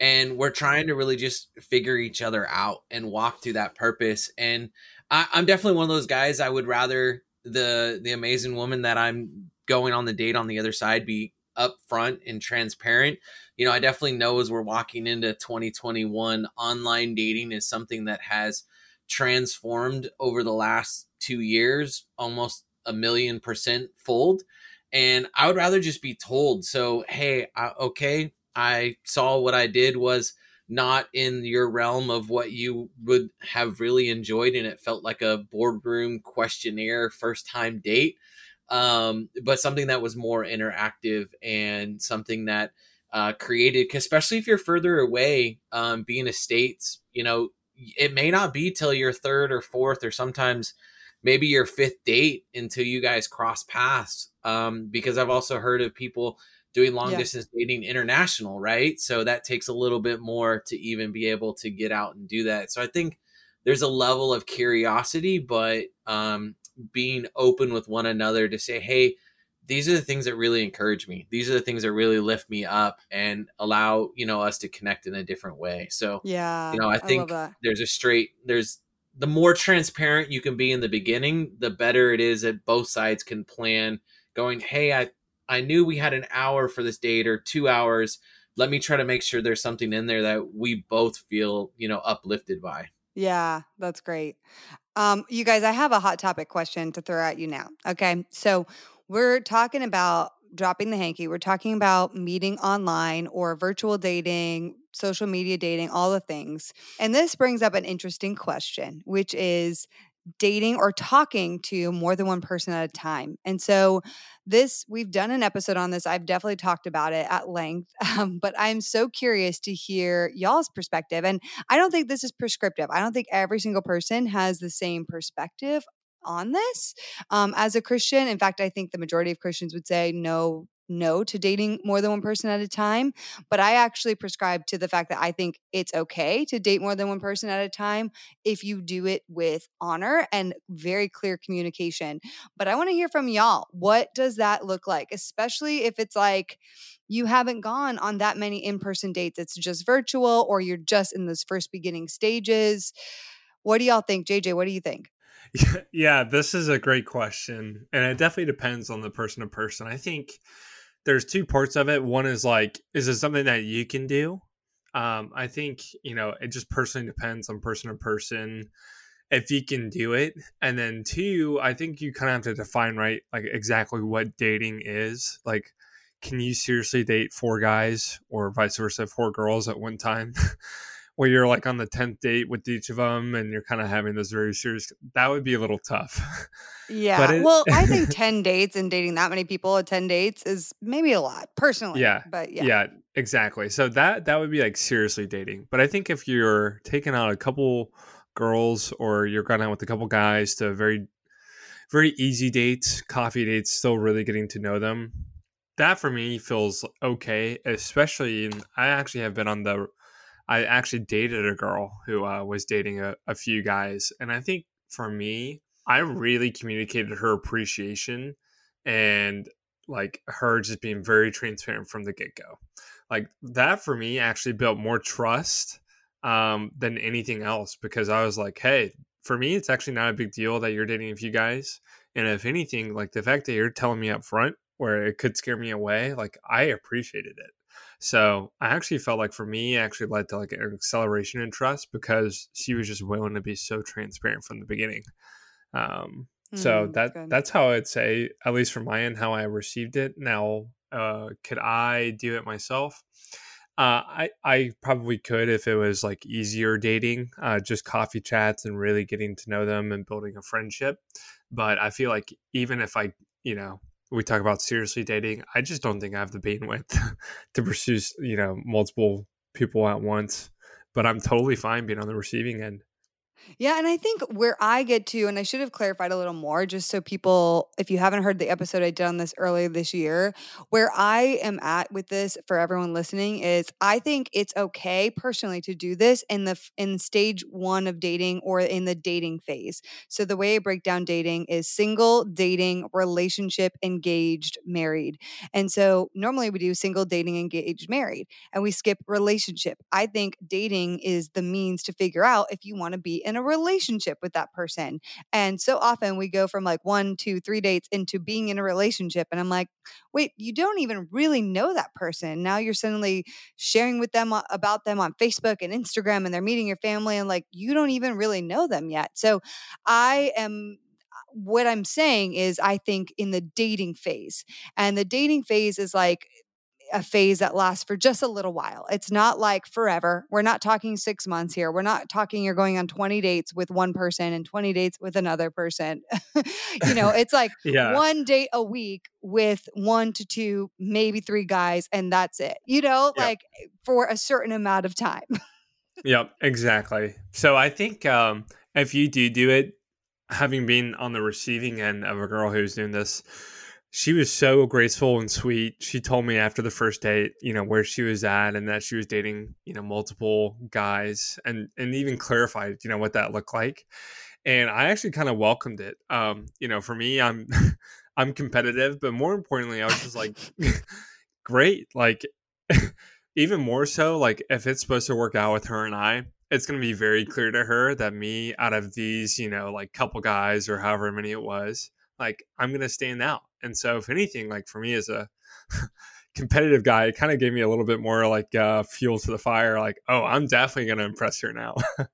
and we're trying to really just figure each other out and walk through that purpose. And I, I'm definitely one of those guys. I would rather the the amazing woman that I'm going on the date on the other side be upfront and transparent. You know, I definitely know as we're walking into 2021, online dating is something that has transformed over the last two years, almost a million percent fold. And I would rather just be told, so, hey, okay, I saw what I did was not in your realm of what you would have really enjoyed, and it felt like a boardroom questionnaire first time date. Um, but something that was more interactive and something that uh, created, especially if you're further away, um, being a states, you know, it may not be till your third or fourth or sometimes maybe your fifth date until you guys cross paths. Um, because I've also heard of people doing long yeah. distance dating international, right? So that takes a little bit more to even be able to get out and do that. So I think there's a level of curiosity, but um, being open with one another to say, hey, these are the things that really encourage me. These are the things that really lift me up and allow, you know, us to connect in a different way. So, yeah, you know, I think I there's a straight, there's the more transparent you can be in the beginning, the better it is that both sides can plan going, hey, I, I knew we had an hour for this date or two hours. Let me try to make sure there's something in there that we both feel, you know, uplifted by. Yeah, that's great. Um, you guys, I have a hot topic question to throw at you now. Okay. So we're talking about dropping the hanky. We're talking about meeting online or virtual dating, social media dating, all the things. And this brings up an interesting question, which is dating or talking to more than one person at a time. And so, this we've done an episode on this. I've definitely talked about it at length, um, but I'm so curious to hear y'all's perspective. And I don't think this is prescriptive. I don't think every single person has the same perspective on this um, as a Christian. In fact, I think the majority of Christians would say no no to dating more than one person at a time. But I actually prescribe to the fact that I think it's okay to date more than one person at a time if you do it with honor and very clear communication. But I want to hear from y'all. What does that look like? Especially if it's like, you haven't gone on that many in person dates. It's just virtual, or you're just in those first beginning stages What do y'all think? JJ, what do you think? Yeah, this is a great question. And it definitely depends on the person to person. I think there's two parts of it. One is like, is it something that you can do? Um, I think, you know, it just personally depends on person to person if you can do it. And then two, I think you kind of have to define right like exactly what dating is. Like, can you seriously date four guys or vice versa, four girls at one time? where you're mm. like on the 10th date with each of them and you're kind of having this very serious that would be a little tough. Yeah it, well i think 10 dates and dating that many people at 10 dates is maybe a lot personally yeah but yeah. yeah exactly so that that would be like seriously dating but i think if you're taking out a couple girls or you're going out with a couple guys to very very easy dates coffee dates still really getting to know them that for me feels okay especially in, i actually have been on the I actually dated a girl who uh, was dating a, a few guys. And I think for me, I really communicated her appreciation and like her just being very transparent from the get go. Like that for me actually built more trust um, than anything else because I was like, hey, for me, it's actually not a big deal that you're dating a few guys. And if anything, like the fact that you're telling me up front where it could scare me away, like I appreciated it. So I actually felt like for me, it actually led to like an acceleration in trust because she was just willing to be so transparent from the beginning. Um, mm, so that good. that's how I'd say, at least from my end, how I received it. Now, uh, could I do it myself? Uh, I I probably could if it was like easier dating, uh, just coffee chats and really getting to know them and building a friendship. But I feel like even if I, you know, we talk about seriously dating, I just don't think I have the bandwidth to pursue, you know, multiple people at once. But I'm totally fine being on the receiving end. Yeah, and I think where I get to, and I should have clarified a little more just so people, if you haven't heard the episode I did on this earlier this year, where I am at with this for everyone listening is I think it's okay personally to do this in the in stage 1 of dating or in the dating phase. So the way I break down dating is single, dating, relationship, engaged, married. And so normally we do single, dating, engaged, married, and we skip relationship. I think dating is the means to figure out if you want to be in a relationship with that person. And so often we go from like one, two, three dates into being in a relationship. And I'm like, wait, you don't even really know that person. Now you're suddenly sharing with them about them on Facebook and Instagram, and they're meeting your family, and like you don't even really know them yet. So I am what I'm saying is, I think in the dating phase, and the dating phase is like a phase that lasts for just a little while. It's not like forever. We're not talking six months here. We're not talking you're going on 20 dates with one person and 20 dates with another person. you know, it's like yeah. one date a week with one to two, maybe three guys, and that's it, you know, yep. like for a certain amount of time. yep, exactly. So I think um, if you do do it, having been on the receiving end of a girl who's doing this, she was so graceful and sweet. She told me after the first date, you know, where she was at and that she was dating, you know, multiple guys and and even clarified, you know, what that looked like. And I actually kind of welcomed it. Um, you know, for me, I'm I'm competitive, but more importantly, I was just like great. Like even more so, like if it's supposed to work out with her and I, it's going to be very clear to her that me out of these, you know, like couple guys or however many it was, like I'm going to stand out. And so, if anything, like for me as a competitive guy, it kind of gave me a little bit more like uh, fuel to the fire. Like, oh, I'm definitely going to impress her now.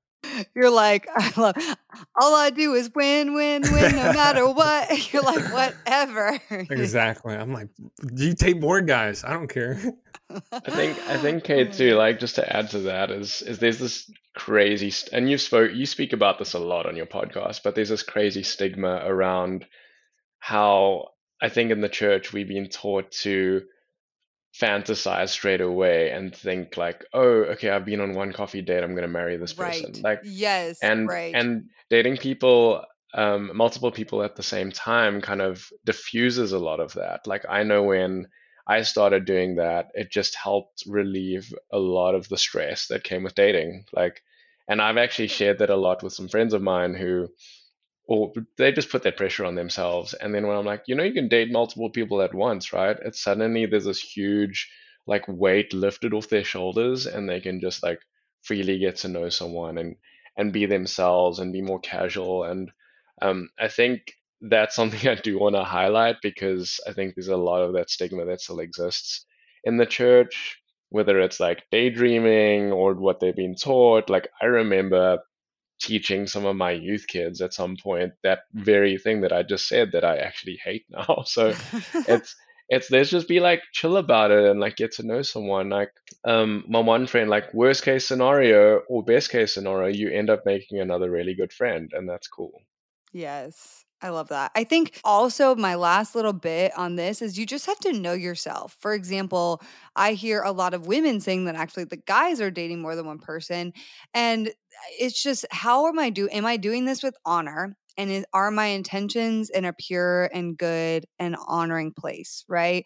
You're like, I love, all I do is win, win, win, no matter what. You're like, whatever. exactly. I'm like, you take more guys. I don't care. I think I think Kait too. Like just to add to that is is there's this crazy st- and you spoke you speak about this a lot on your podcast, but there's this crazy stigma around how I think in the church we've been taught to fantasize straight away and think like, oh, okay, I've been on one coffee date, I'm going to marry this person. Right. Like, yes, and right. and dating people, um, multiple people at the same time, kind of diffuses a lot of that. Like, I know when I started doing that, it just helped relieve a lot of the stress that came with dating. Like, and I've actually shared that a lot with some friends of mine who or they just put that pressure on themselves. And then when I'm like, you know, you can date multiple people at once, right? It's suddenly there's this huge like weight lifted off their shoulders and they can just like freely get to know someone and and be themselves and be more casual. And um, I think that's something I do want to highlight because I think there's a lot of that stigma that still exists in the church, whether it's like daydreaming or what they've been taught. Like I remember teaching some of my youth kids at some point that very thing that I just said that I actually hate now. So it's it's let's just be like chill about it and like get to know someone. Like um my one friend, like worst case scenario or best case scenario, you end up making another really good friend and that's cool. Yes. I love that. I think also my last little bit on this is you just have to know yourself. For example, I hear a lot of women saying that actually the guys are dating more than one person. And eh, it's just how am I do am I doing this with honor? And is, are my intentions in a pure and good and honoring place, right?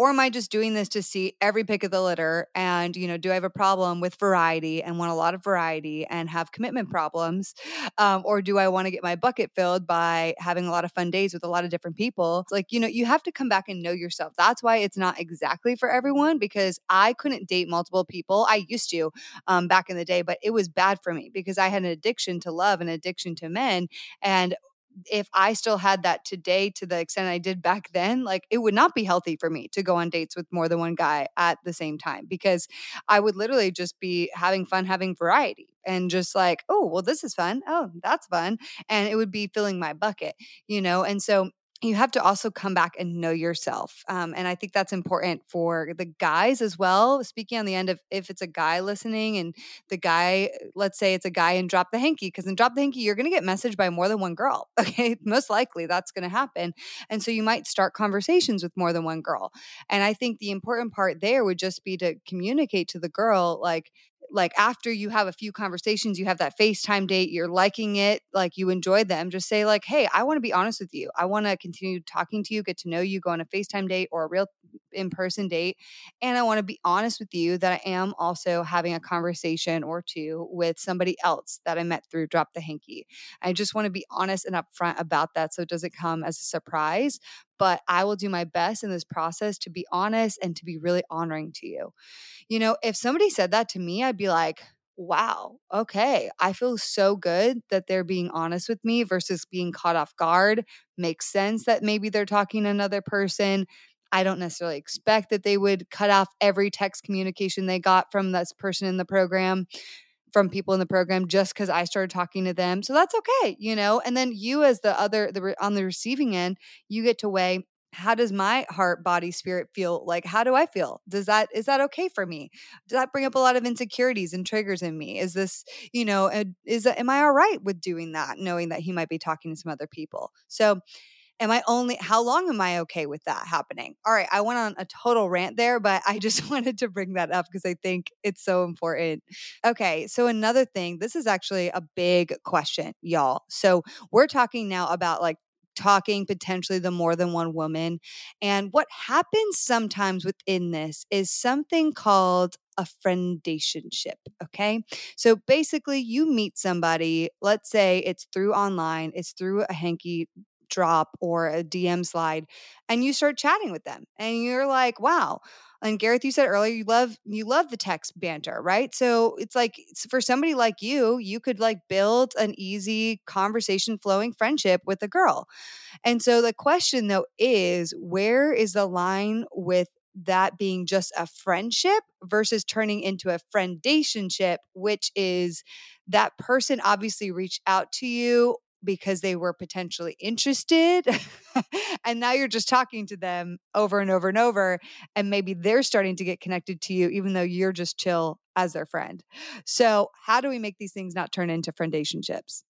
Or am i just doing this to see every pick of the litter? And you know do i have a problem with variety and want a lot of variety and have commitment problems? Um, or do i want to get my bucket filled by having a lot of fun days with a lot of different people? It's like you know you have to come back and know yourself. That's why it's not exactly for everyone because i couldn't date multiple people. I used to um, back in the day but it was bad for me because i had an addiction to love and addiction to men. And if I still had that today to the extent I did back then, like it would not be healthy for me to go on dates with more than one guy at the same time because I would literally just be having fun, having variety and just like, oh, well, this is fun. Oh, that's fun. And it would be filling my bucket, you know? And so you have to also come back and know yourself. Um, and I think that's important for the guys as well. Speaking on the end of if it's a guy listening and the guy, let's say it's a guy and Drop the Hanky, because in Drop the Hanky, you're going to get messaged by more than one girl. Okay. Most likely that's going to happen. And so you might start conversations with more than one girl. And I think the important part there would just be to communicate to the girl, like, like after you have a few conversations, you have that FaceTime date, you're liking it, like you enjoy them, just say like, "Hey, I want to be honest with you. I want to continue talking to you, get to know you, go on a FaceTime date or a real in-person date, and I want to be honest with you that I am also having a conversation or two with somebody else that I met through Drop the Hanky. I just want to be honest and upfront about that so it doesn't come as a surprise, but I will do my best in this process to be honest and to be really honoring to you. You know, if somebody said that to me, I'd be like, wow, okay, I feel so good that they're being honest with me versus being caught off guard. Makes sense that maybe they're talking to another person. I don't necessarily expect that they would cut off every text communication they got from this person in the program from people in the program just because I started talking to them. So that's okay, you know. And then you, as the other, the on the receiving end, you get to weigh how does my heart body spirit feel like how do i feel does that is that okay for me does that bring up a lot of insecurities and triggers in me is this you know is am i all right with doing that knowing that he might be talking to some other people so am i only how long am i okay with that happening all right i went on a total rant there but i just wanted to bring that up because i think it's so important okay so another thing this is actually a big question y'all so we're talking now about like talking potentially the more than one woman. And what happens sometimes within this is something called a friendationship. Okay. So basically, you meet somebody, let's say it's through online, it's through a hanky drop or a DM slide, and you start chatting with them. And you're like, wow, and Gareth, you said earlier you love you love the text banter, right? So it's like for somebody like you, you could like build an easy conversation flowing friendship with a girl. And so the question though is where is the line with that being just a friendship versus turning into a friendationship, which is that person obviously reached out to you because they were potentially interested. and now you're just talking to them over and over and over. And maybe they're starting to get connected to you, even though you're just chill as their friend. So, how do we make these things not turn into friendationships?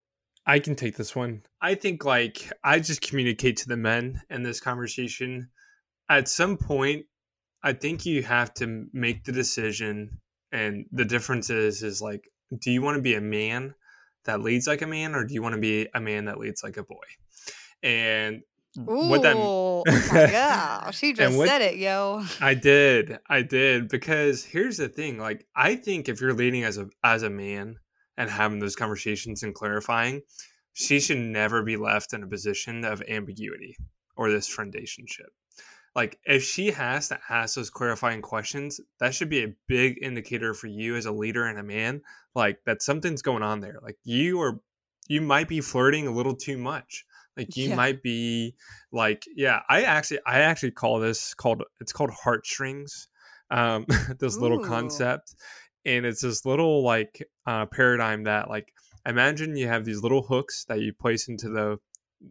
I can take this one. I think, like, I just communicate to the men in this conversation. At some point, I think you have to make the decision. And the difference is, is like, do you want to be a man that leads like a man, or do you want to be a man that leads like a boy? And Ooh, what that oh my gosh, she just what, said it, yo. I did, I did, because here's the thing: like, I think if you're leading as a as a man and having those conversations and clarifying, she should never be left in a position of ambiguity or this friendationship. Like if she has to ask those clarifying questions, that should be a big indicator for you as a leader and a man, like that something's going on there. Like you are you might be flirting a little too much. Like you yeah. might be like, yeah, I actually I actually call this called it's called heartstrings. Um this Ooh. little concept. And it's this little like uh paradigm that like imagine you have these little hooks that you place into the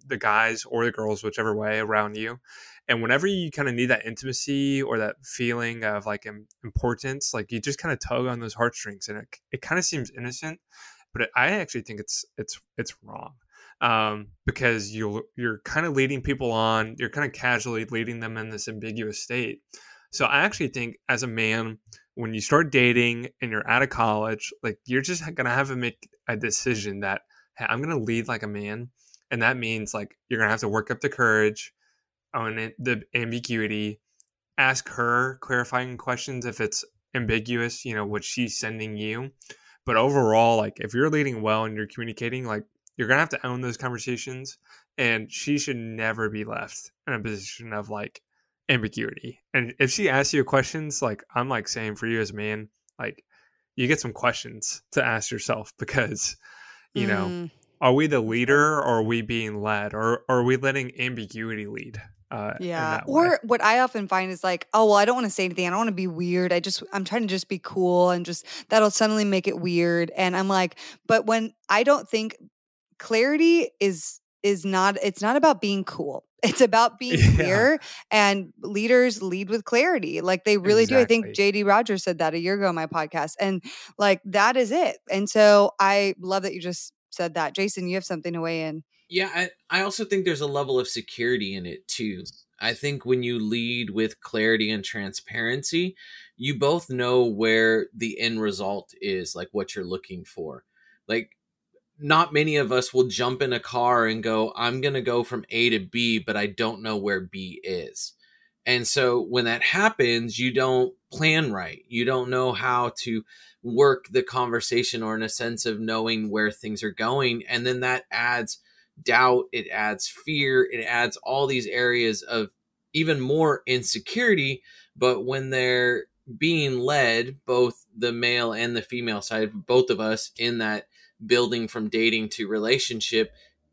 the guys or the girls, whichever way around you. And whenever you kind of need that intimacy or that feeling of like importance, like you just kind of tug on those heartstrings, and it, it kind of seems innocent, but it, I actually think it's it's it's wrong um, because you you're kind of leading people on, you're kind of casually leading them in this ambiguous state. So I actually think as a man, when you start dating and you're out of college, like you're just gonna have to make a decision that hey, I'm gonna lead like a man, and that means like you're gonna have to work up the courage, own it, the ambiguity, ask her clarifying questions if it's ambiguous, you know, what she's sending you. But overall, like if you're leading well and you're communicating, like you're gonna have to own those conversations, and she should never be left in a position of like ambiguity. And if she asks you questions, like I'm like saying for you as a man, like you get some questions to ask yourself because, you mm. know, are we the leader or are we being led or, or are we letting ambiguity lead? Uh, yeah. Or what I often find is like, oh, well, I don't want to say anything. I don't want to be weird. I just, I'm trying to just be cool and just that'll suddenly make it weird. And I'm like, but when I don't think clarity is is not it's not about being cool it's about being yeah. clear and leaders lead with clarity like they really exactly. do i think jd rogers said that a year ago on my podcast and like that is it and so i love that you just said that jason you have something to weigh in yeah i, I also think there's a level of security in it too i think when you lead with clarity and transparency you both know where the end result is like what you're looking for like not many of us will jump in a car and go, I'm going to go from A to B, but I don't know where B is. And so when that happens, you don't plan right. You don't know how to work the conversation or in a sense of knowing where things are going. And then that adds doubt, it adds fear, it adds all these areas of even more insecurity. But when they're being led, both the male and the female side, both of us in that building from dating to relationship,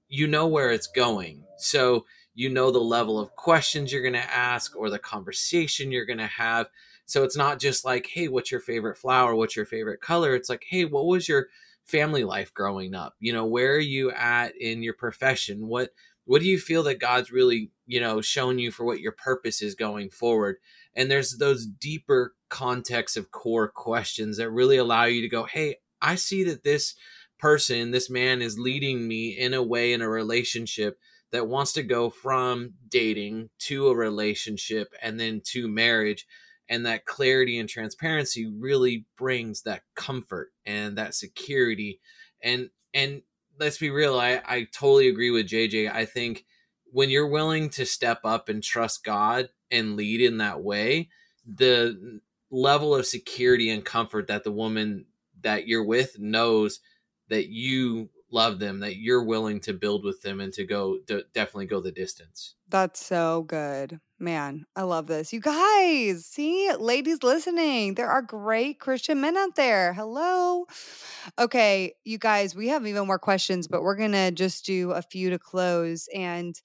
you know where it's going. So you know the level of questions you're going to ask or the conversation you're going to have. So it's not just like, hey, what's your favorite flower? What's your favorite color? It's like, hey, what was your family life growing up? You know, where are you at in your profession? What what do you feel that God's really, you know, shown you for what your purpose is going forward? And there's those deeper context of core questions that really allow you to go, hey, I see that this person, this man is leading me in a way in a relationship that wants to go from dating to a relationship and then to marriage. And that clarity and transparency really brings that comfort and that security. And and let's be real, I, I totally agree with JJ. I think when you're willing to step up and trust God and lead in that way, the level of security and comfort that the woman that you're with knows that you love them, that you're willing to build with them and to go to definitely go the distance. That's so good. Man, I love this. You guys, see, ladies listening, there are great Christian men out there. Hello. Okay, you guys, we have even more questions, but we're to just do a few to close. And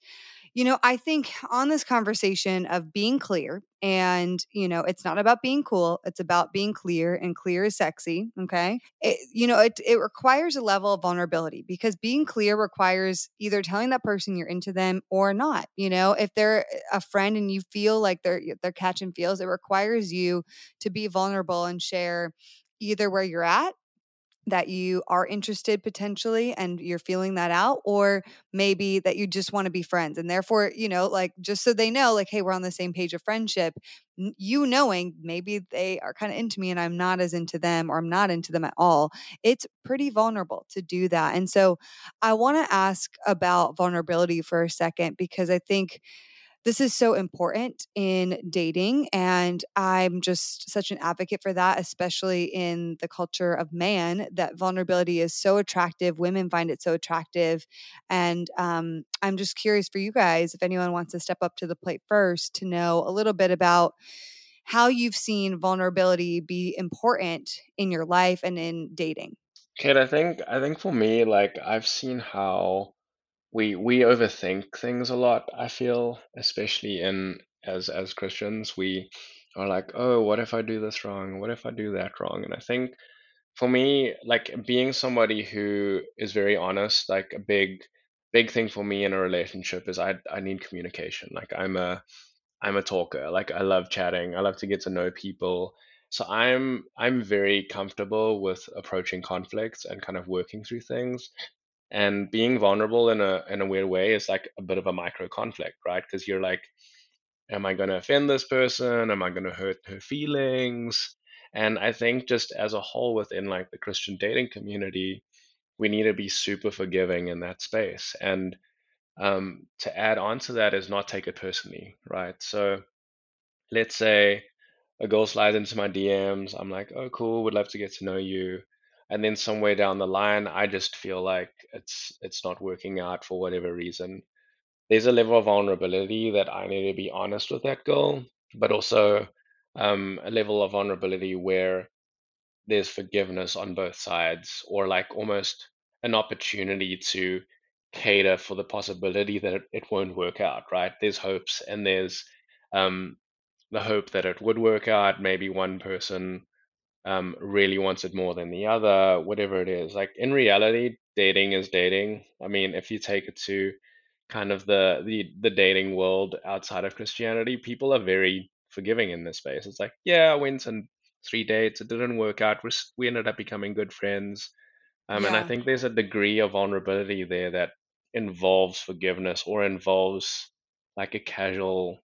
you know, I think on this conversation of being clear, and, you know, it's not about being cool, it's about being clear, and clear is sexy. Okay. It, you know, it, it requires a level of vulnerability because being clear requires either telling that person you're into them or not. You know, if they're a friend and you feel like they're, they're catching feels, it requires you to be vulnerable and share either where you're at that you are interested potentially and you're feeling that out or maybe that you just want to be friends and therefore you know like just so they know like hey we're on the same page of friendship you knowing maybe they are kind of into me and I'm not as into them or I'm not into them at all it's pretty vulnerable to do that. And so I want to ask about vulnerability for a second because I think this is so important in dating. And I'm just such an advocate for that, especially in the culture of man, that vulnerability is so attractive. Women find it so attractive. And um, I'm just curious for you guys, if anyone wants to step up to the plate first, to know a little bit about how you've seen vulnerability be important in your life and in dating. Kait, I think I think for me, like I've seen how we we overthink things a lot i feel especially in as as christians we are like oh what if i do this wrong? What if i do that wrong? And i think for me like being somebody who is very honest like a big big thing for me in a relationship is i i need communication. Like i'm a i'm a talker. Like i love chatting. I love to get to know people. So i'm i'm very comfortable with approaching conflicts and kind of working through things and being vulnerable in a in a weird way is like a bit of a micro conflict right? Because you're like am i going to offend this person? Am i going to hurt her feelings? And i think just as a whole within like the christian dating community we need to be super forgiving in that space. And um, to add on to that is not take it personally right? So let's say a girl slides into my dms i'm like oh cool. Would love to get to know you and then somewhere down the line i just feel like it's it's not working out for whatever reason. There's a level of vulnerability that i need to be honest with that girl but also um, a level of vulnerability where there's forgiveness on both sides or like almost an opportunity to cater for the possibility that it, it won't work out right? There's hopes and there's um, the hope that it would work out maybe one person um, really wants it more than the other, whatever it is. Like in reality, dating is dating. I mean, if you take it to kind of the the the dating world outside of Christianity, people are very forgiving in this space. It's like, yeah, I went on three dates, it didn't work out. We we ended up becoming good friends, um, and I think there's a degree of vulnerability there that involves forgiveness or involves like a casual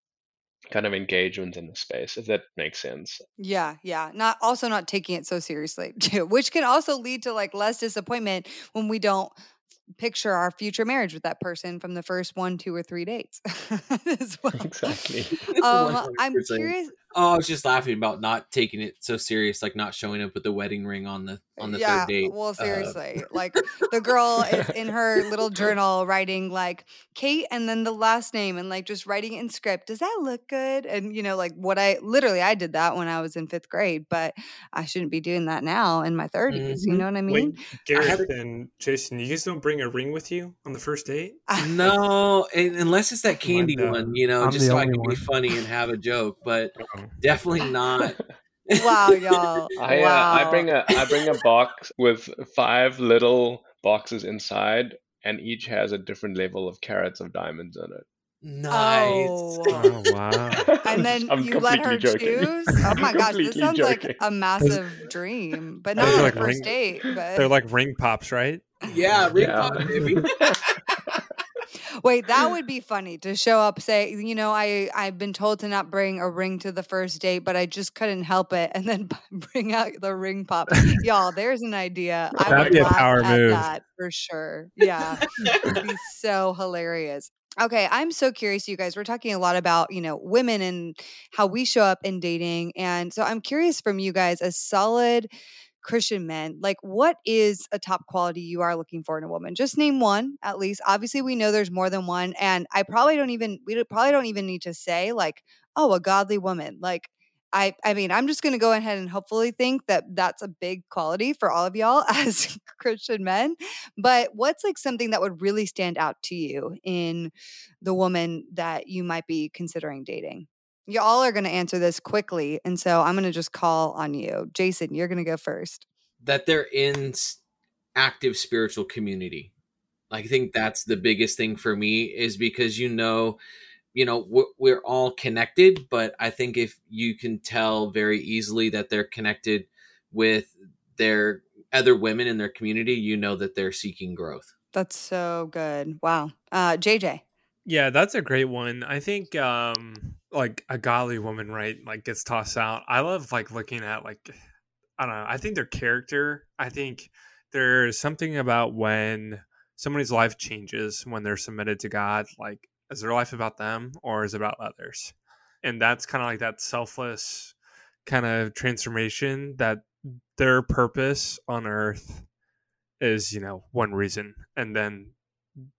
kind of engagement in the space if that makes sense. Yeah yeah not also not taking it so seriously too which can also lead to like less disappointment when we don't picture our future marriage with that person from the first one two or three dates. Well. exactly. Um, i'm curious Oh, I was just laughing about not taking it so serious, like not showing up with the wedding ring on the on the yeah, third date. Well, uh, seriously, uh, like the girl is in her little journal writing like Kait and then the last name and like just writing in script. Does that look good? And you know, like what I literally I did that when I was in fifth grade, but I shouldn't be doing that now in my 30s. Mm-hmm. You know what I mean? Wait, Gareth and Jason, you guys don't bring a ring with you on the first date? no, unless it's that candy one, you know, I'm just so I can one. be funny and have a joke. But oh definitely not. wow, y'all! I wow. Uh, I bring a I bring a box with five little boxes inside, and each has a different level of carats of diamonds in it. Nice. Oh, oh wow. And then I'm you let her joking. choose? Oh my gosh, this sounds joking. like a massive dream. But not like first ring, date. But... They're like ring pops, right? Yeah, ring yeah. pop, baby. Wait, that would be funny to show up, say, you know, I I've been told to not bring a ring to the first date, but I just couldn't help it, and then bring out the ring pop. Y'all, there's an idea. I That'd would be a power move. that for sure. Yeah, it'd be so hilarious. Okay, I'm so curious, you guys. We're talking a lot about, you know, women and how we show up in dating. And so I'm curious from you guys, as solid Christian men, like what is a top quality you are looking for in a woman? Just name one at least. Obviously, we know there's more than one. And I probably don't even, we probably don't even need to say, like, oh, a godly woman. Like, I, I mean, I'm just going to go ahead and hopefully think that that's a big quality for all of y'all as Christian men. But what's like something that would really stand out to you in the woman that you might be considering dating? You all are going to answer this quickly. And so I'm going to just call on you. Jason, you're going to go first. That they're in active spiritual community. I think that's the biggest thing for me is because you know, you know, we're, we're all connected, but I think if you can tell very easily that they're connected with their other women in their community, you know that they're seeking growth. That's so good. Wow. Uh, JJ. Yeah, that's a great one. I think um like a godly woman, right? Like gets tossed out. I love like looking at like I don't know. I think their character. I think there's something about when somebody's life changes when they're submitted to God. Like Is their life about them or is it about others? And that's kind of like that selfless kind of transformation that their purpose on earth is, you know, one reason. And then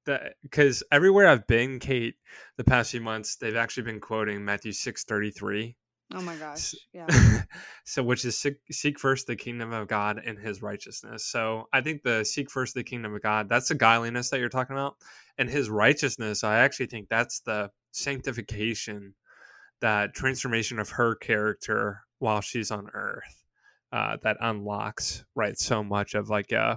that because everywhere I've been, Kait, the past few months, they've actually been quoting Matthew six thirty three. Oh my gosh! Yeah. so, which is seek, seek, first the kingdom of God and His righteousness. So, I think the seek first the kingdom of God. That's the godliness that you're talking about, and His righteousness. I actually think that's the sanctification, that transformation of her character while she's on Earth, uh, that unlocks right so much of like a uh,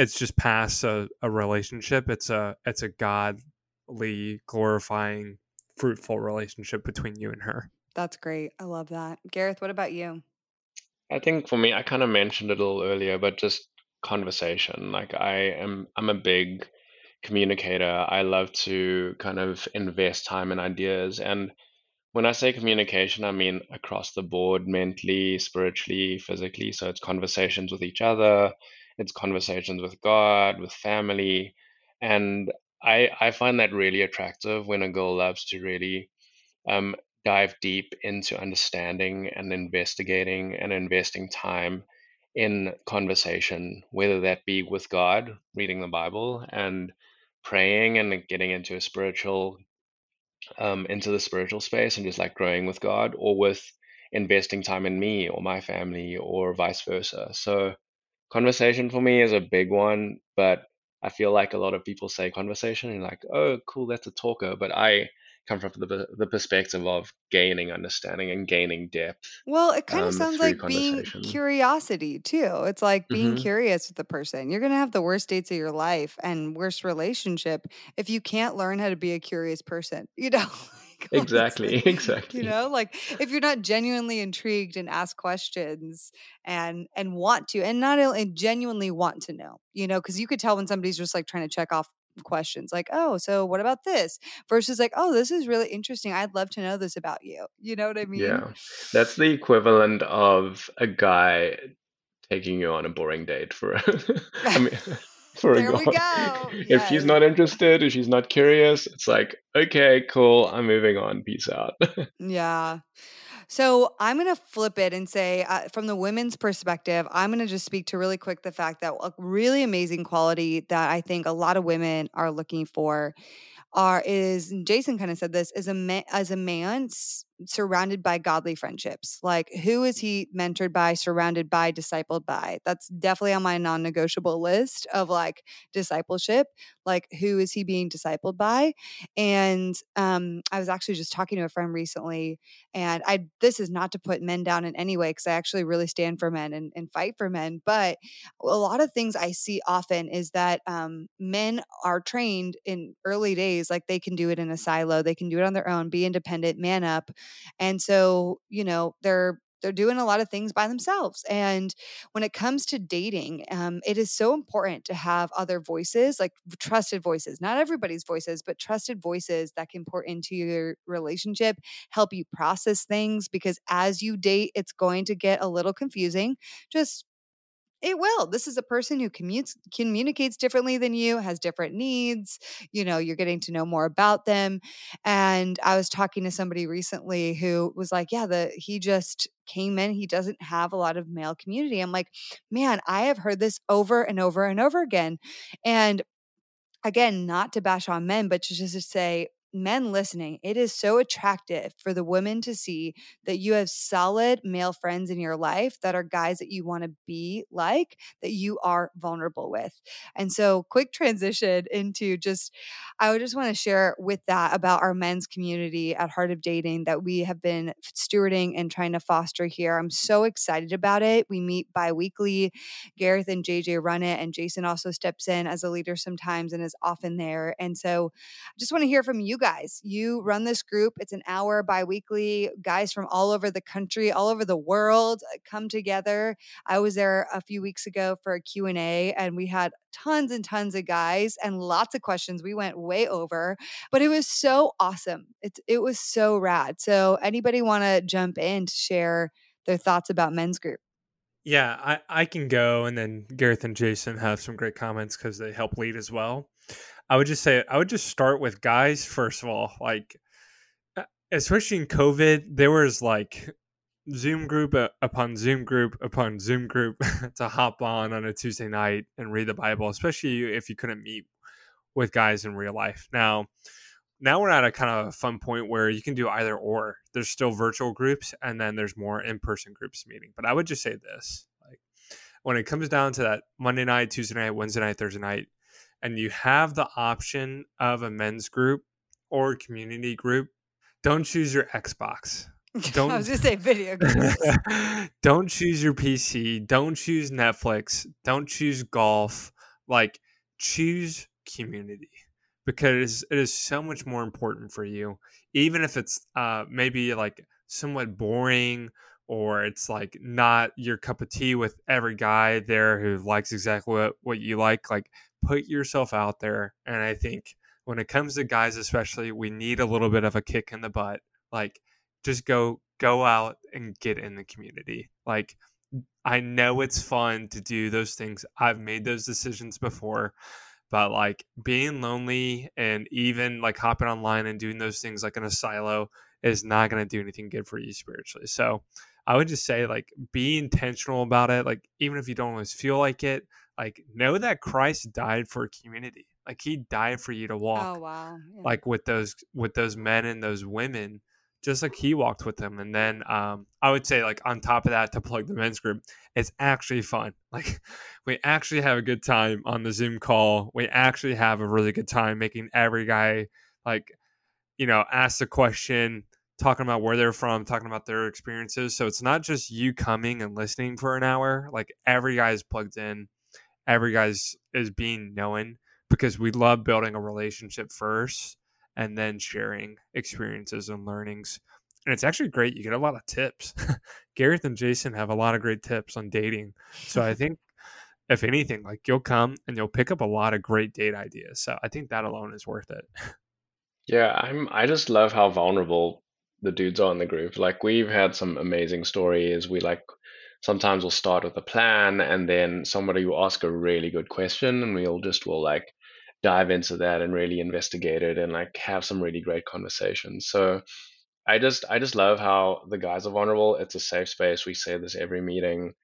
it's just past a, a relationship. It's a it's a godly, glorifying, fruitful relationship between you and her. That's great. I love that. Gareth, what about you? I think for me, I kind of mentioned it a little earlier, but just conversation. Like I am, I'm a big communicator. I love to kind of invest time in ideas. And when I say communication, I mean across the board, mentally, spiritually, physically. So it's conversations with each other, it's conversations with God, with family, and I I find that really attractive when a girl loves to really um, dive deep into understanding and investigating and investing time in conversation, whether that be with God, reading the Bible, and praying and getting into a spiritual um, into the spiritual space and just like growing with God, or with investing time in me or my family, or vice versa. So conversation for me is a big one, but I feel like a lot of people say conversation and like, oh, cool, that's a talker. But I come from the, the perspective of gaining understanding and gaining depth. Well, it kind of um, sounds like being curiosity too. It's like being mm-hmm. curious with the person. You're going to have the worst dates of your life and worst relationship if you can't learn how to be a curious person, you know? exactly exactly you know like if you're not genuinely intrigued and ask questions and and want to and not only genuinely want to know you know because you could tell when somebody's just like trying to check off questions like oh so what about this? versus like oh this is really interesting i'd love to know this about you. You know what i mean? Yeah that's the equivalent of a guy taking you on a boring date for I mean for there a we go. if she's not interested, if she's not curious, it's like, okay, cool, I'm moving on. Peace out. yeah. So I'm going to flip it and say, uh, from the women's perspective, I'm going to just speak to really quick the fact that a really amazing quality that I think a lot of women are looking for are is Jason kind of said this is a man, as a man surrounded by godly friendships. Like, who is he mentored by, surrounded by, discipled by? That's definitely on my non negotiable list of like discipleship. Like, who is he being discipled by? And um, I was actually just talking to a friend recently, and I this is not to put men down in any way because I actually really stand for men and, and fight for men. But a lot of things I see often is that um, men are trained in early days, like they can do it in a silo, they can do it on their own, be independent, man up and so, you know, they're they're doing a lot of things by themselves. And when it comes to dating, um, it is so important to have other voices, like trusted voices, not everybody's voices, but trusted voices that can pour into your relationship, help you process things. Because as you date, it's going to get a little confusing. Just it will. This is a person who commutes, communicates differently than you, has different needs. You know, you're getting to know more about them. And I was talking to somebody recently who was like, "Yeah, the he just came in. He doesn't have a lot of male community." I'm like, "Man, I have heard this over and over and over again." And again, not to bash on men, but to just to say, men listening, it is so attractive for the women to see that you have solid male friends in your life that are guys that you want to be like, that you are vulnerable with. And so, quick transition into just, I would just want to share with that about our men's community at Heart of Dating that we have been stewarding and trying to foster here. I'm so excited about it. We meet bi weekly. Gareth and JJ run it, and Jason also steps in as a leader sometimes and is often there. And so, I just want to hear from you guys. You run this group. It's an hour biweekly. Guys from all over the country, all over the world uh, come together. I was there a few weeks ago for a Q&A and we had tons and tons of guys and lots of questions. We went way over, but it was so awesome. It's it was so rad. So anybody want to jump in to share their thoughts about men's group? Yeah, I, I can go, and then Gareth and Jason have some great comments because they help lead as well. I would just say I would just start with guys first of all. Like, especially in COVID, there was like Zoom group upon Zoom group upon Zoom group to hop on on a Tuesday night and read the Bible, especially if you couldn't meet with guys in real life. Now, now we're at a kind of a fun point where you can do either or. There's still virtual groups and then there's more in-person groups meeting. But I would just say this, like when it comes down to that Monday night, Tuesday night, Wednesday night, Thursday night, and you have the option of a men's group or community group, don't choose your Xbox. Don't I was just say video games. don't choose your PC. Don't choose Netflix. Don't choose golf. Like choose community because it is so much more important for you even if it's uh, maybe like somewhat boring or it's like not your cup of tea with every guy there who likes exactly what, what you like like put yourself out there and i think when it comes to guys especially we need a little bit of a kick in the butt like just go go out and get in the community. Like i know it's fun to do those things. I've made those decisions before but like being lonely and even like hopping online and doing those things like in a silo is not going to do anything good for you spiritually. So i would just say like be intentional about it like even if you don't always feel like it like know that christ died for a community like he died for you to walk oh wow yeah. like with those with those men and those women just like he walked with them. And then um, I would say, like, on top of that, to plug the men's group, it's actually fun. Like, we actually have a good time on the Zoom call. We actually have a really good time making every guy, like, you know, ask a question, talking about where they're from, talking about their experiences. So it's not just you coming and listening for an hour. Like, every guy is plugged in, every guy's is being known because we love building a relationship first and then sharing experiences and learnings. And it's actually great. You get a lot of tips. Gareth and Jason have a lot of great tips on dating. So I think, if anything, like you'll come and you'll pick up a lot of great date ideas. So I think that alone is worth it. Yeah, I'm. I just love how vulnerable the dudes are in the group. Like we've had some amazing stories. We like sometimes we'll start with a plan and then somebody will ask a really good question and we'll just will like dive into that and really investigate it and like have some really great conversations. So I just I just love how the guys are vulnerable. It's a safe space. We say this every meeting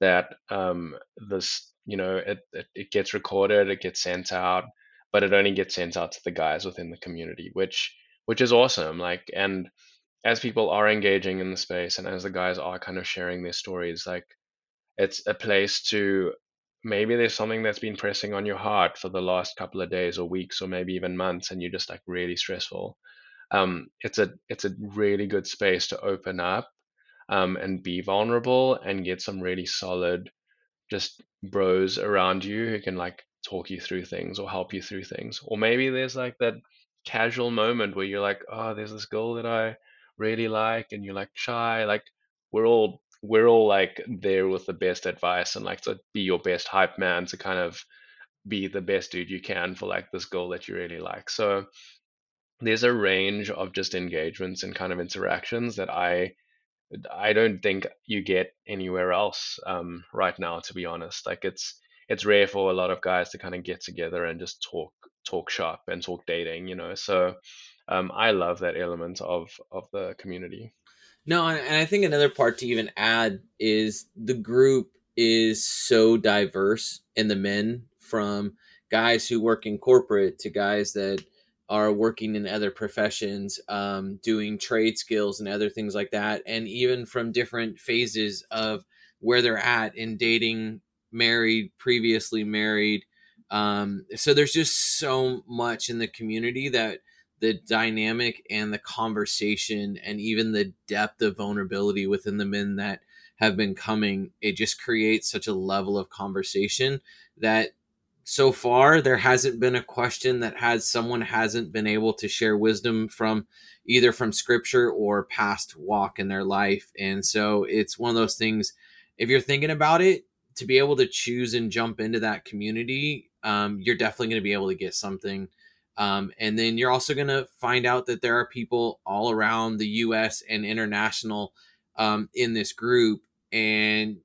that um this you know it, it, it gets recorded, it gets sent out, but it only gets sent out to the guys within the community, which which is awesome. Like and as people are engaging in the space and as the guys are kind of sharing their stories, like it's a place to maybe there's something that's been pressing on your heart for the last couple of days or weeks or maybe even months and you're just like really stressful. Um, it's a it's a really good space to open up um, and be vulnerable and get some really solid just bros around you who can like talk you through things or help you through things. Or maybe there's like that casual moment where you're like oh there's this girl that i really like and you're like shy like we're all we're all like there with the best advice and like to be your best hype man to kind of be the best dude you can for like this goal that you really like. So there's a range of just engagements and kind of interactions that I I don't think you get anywhere else um, right now. To be honest, like it's it's rare for a lot of guys to kind of get together and just talk talk shop and talk dating, you know. So um, I love that element of of the community. No, and I think another part to even add is the group is so diverse in the men from guys who work in corporate to guys that are working in other professions, um, doing trade skills and other things like that, and even from different phases of where they're at in dating, married, previously married. Um, so there's just so much in the community that the dynamic and the conversation and even the depth of vulnerability within the men that have been coming it just creates such a level of conversation that so far there hasn't been a question that has someone hasn't been able to share wisdom from either from scripture or past walk in their life. And so it's one of those things if you're thinking about it to be able to choose and jump into that community um, you're definitely going to be able to get something um, and then you're also going to find out that there are people all around the US and international um, in this group. And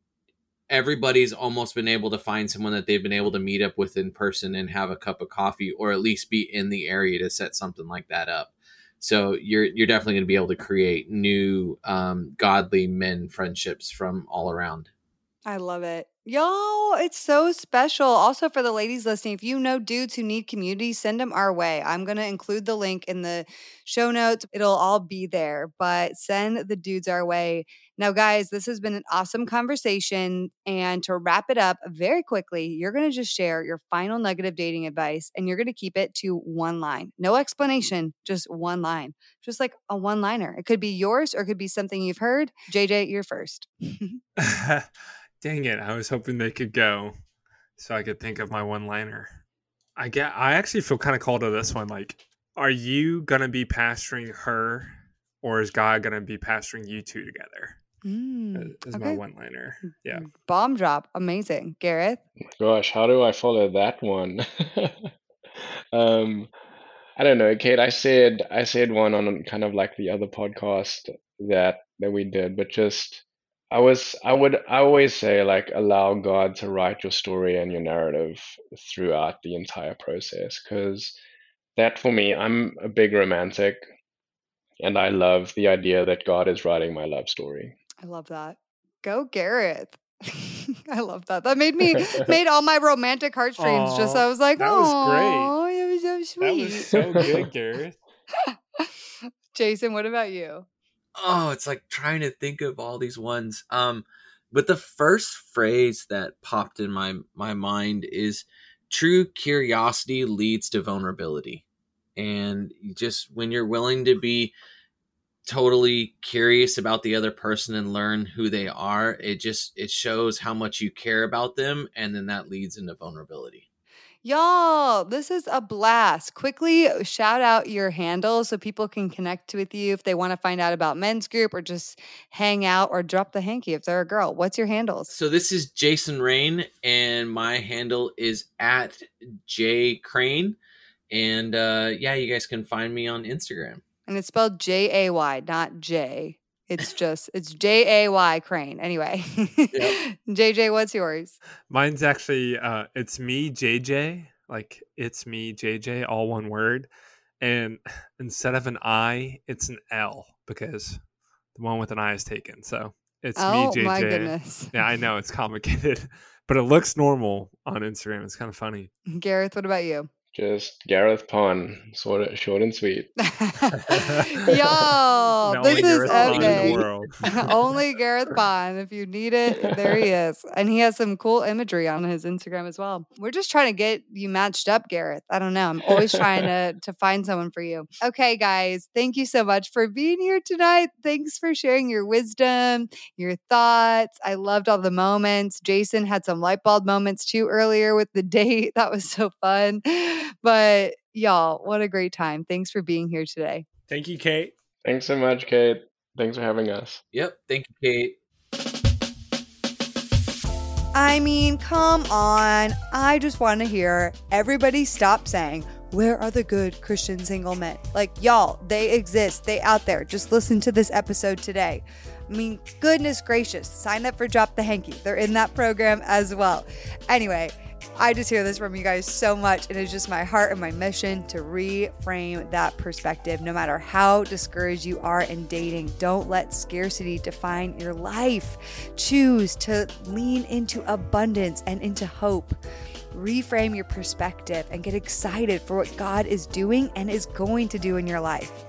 everybody's almost been able to find someone that they've been able to meet up with in person and have a cup of coffee or at least be in the area to set something like that up so you're you're definitely going to be able to create new um, godly men friendships from all around I love it. Yo, it's so special. Also, for the ladies listening, if you know dudes who need community, send them our way. I'm going to include the link in the show notes. It'll all be there, but send the dudes our way. Now, guys, this has been an awesome conversation. And to wrap it up very quickly, you're going to just share your final nugget of dating advice and you're going to keep it to one line. No explanation, just one line, just like a one liner. It could be yours or it could be something you've heard. JJ, you're first. Dang it. I was hoping they could go so I could think of my one liner. I get I actually feel kind of called to this one. Like, are you gonna be pastoring her or is God gonna be pastoring you two together? Mm, Is okay. my one liner. Yeah. Bomb drop. Amazing. Gareth? Gosh, how do I follow that one? um, I don't know, Kait. I said I said one on kind of like the other podcast that that we did, but just I was I would I always say like allow God to write your story and your narrative throughout the entire process because that for me I'm a big romantic and I love the idea that God is writing my love story. I love that. Go Gareth. I love that. That made me made all my romantic heartstrings just I was like, that was great. oh, it was so sweet. That was so good, Gareth. Jason, what about you? Oh it's like trying to think of all these ones. Um but the first phrase that popped in my my mind is true curiosity leads to vulnerability. And just when you're willing to be totally curious about the other person and learn who they are it just it shows how much you care about them and then that leads into vulnerability Y'all, this is a blast. Quickly shout out your handles so people can connect with you if they want to find out about men's group or just hang out or drop the hanky if they're a girl. What's your handles? So this is Jason Raine, and my handle is at J Crane. And uh, yeah, you guys can find me on Instagram. And it's spelled J A Y, not J. It's just it's J A Y Crane. Anyway, JJ, what's yours? Mine's actually uh it's me JJ, like it's me JJ all one word. And instead of an I, it's an L because the one with an I is taken. So it's oh me JJ. my goodness, Yeah, I know it's complicated, but it looks normal on Instagram. It's kind of funny. Gareth, what about you? Just Gareth Pon, sort of short and sweet. Y'all, The this is Gareth the epic. World. Only Gareth Bond. If you need it, there he is. And he has some cool imagery on his Instagram as well. We're just trying to get you matched up, Gareth. I don't know. I'm always trying to, to find someone for you. Okay, guys, thank you so much for being here tonight. Thanks for sharing your wisdom, your thoughts. I loved all the moments. Jason had some light bulb moments too earlier with the date. That was so fun. But y'all, what a great time. Thanks for being here today. Thank you, Kait. Thanks so much, Kait. Thanks for having us. Yep. Thank you, Kait. I mean, come on. I just want to hear everybody stop saying, Where are the good Christian single men? Like, y'all, they exist. They out there. Just listen to this episode today. I mean, goodness gracious, sign up for Drop the Hanky. They're in that program as well. Anyway, I just hear this from you guys so much. and It is just my heart and my mission to reframe that perspective. No matter how discouraged you are in dating, don't let scarcity define your life. Choose to lean into abundance and into hope. Reframe your perspective and get excited for what God is doing and is going to do in your life.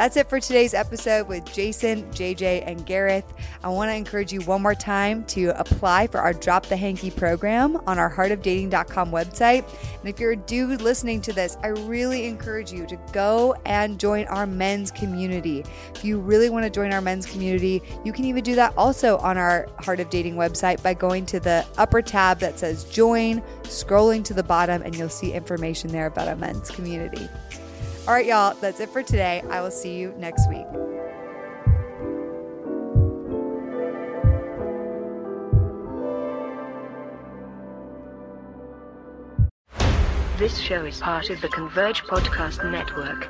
That's it for today's episode with Jason, JJ, and Gareth. I want to encourage you one more time to apply for our Drop the Hanky program on our heartofdating.com website. And if you're a dude listening to this, I really encourage you to go and join our men's community. If you really want to join our men's community, you can even do that also on our Heart of Dating website by going to the upper tab that says join, scrolling to the bottom, and you'll see information there about our men's community. All right, y'all, that's it for today. I will see you next week. This show is part of the Converge Podcast Network.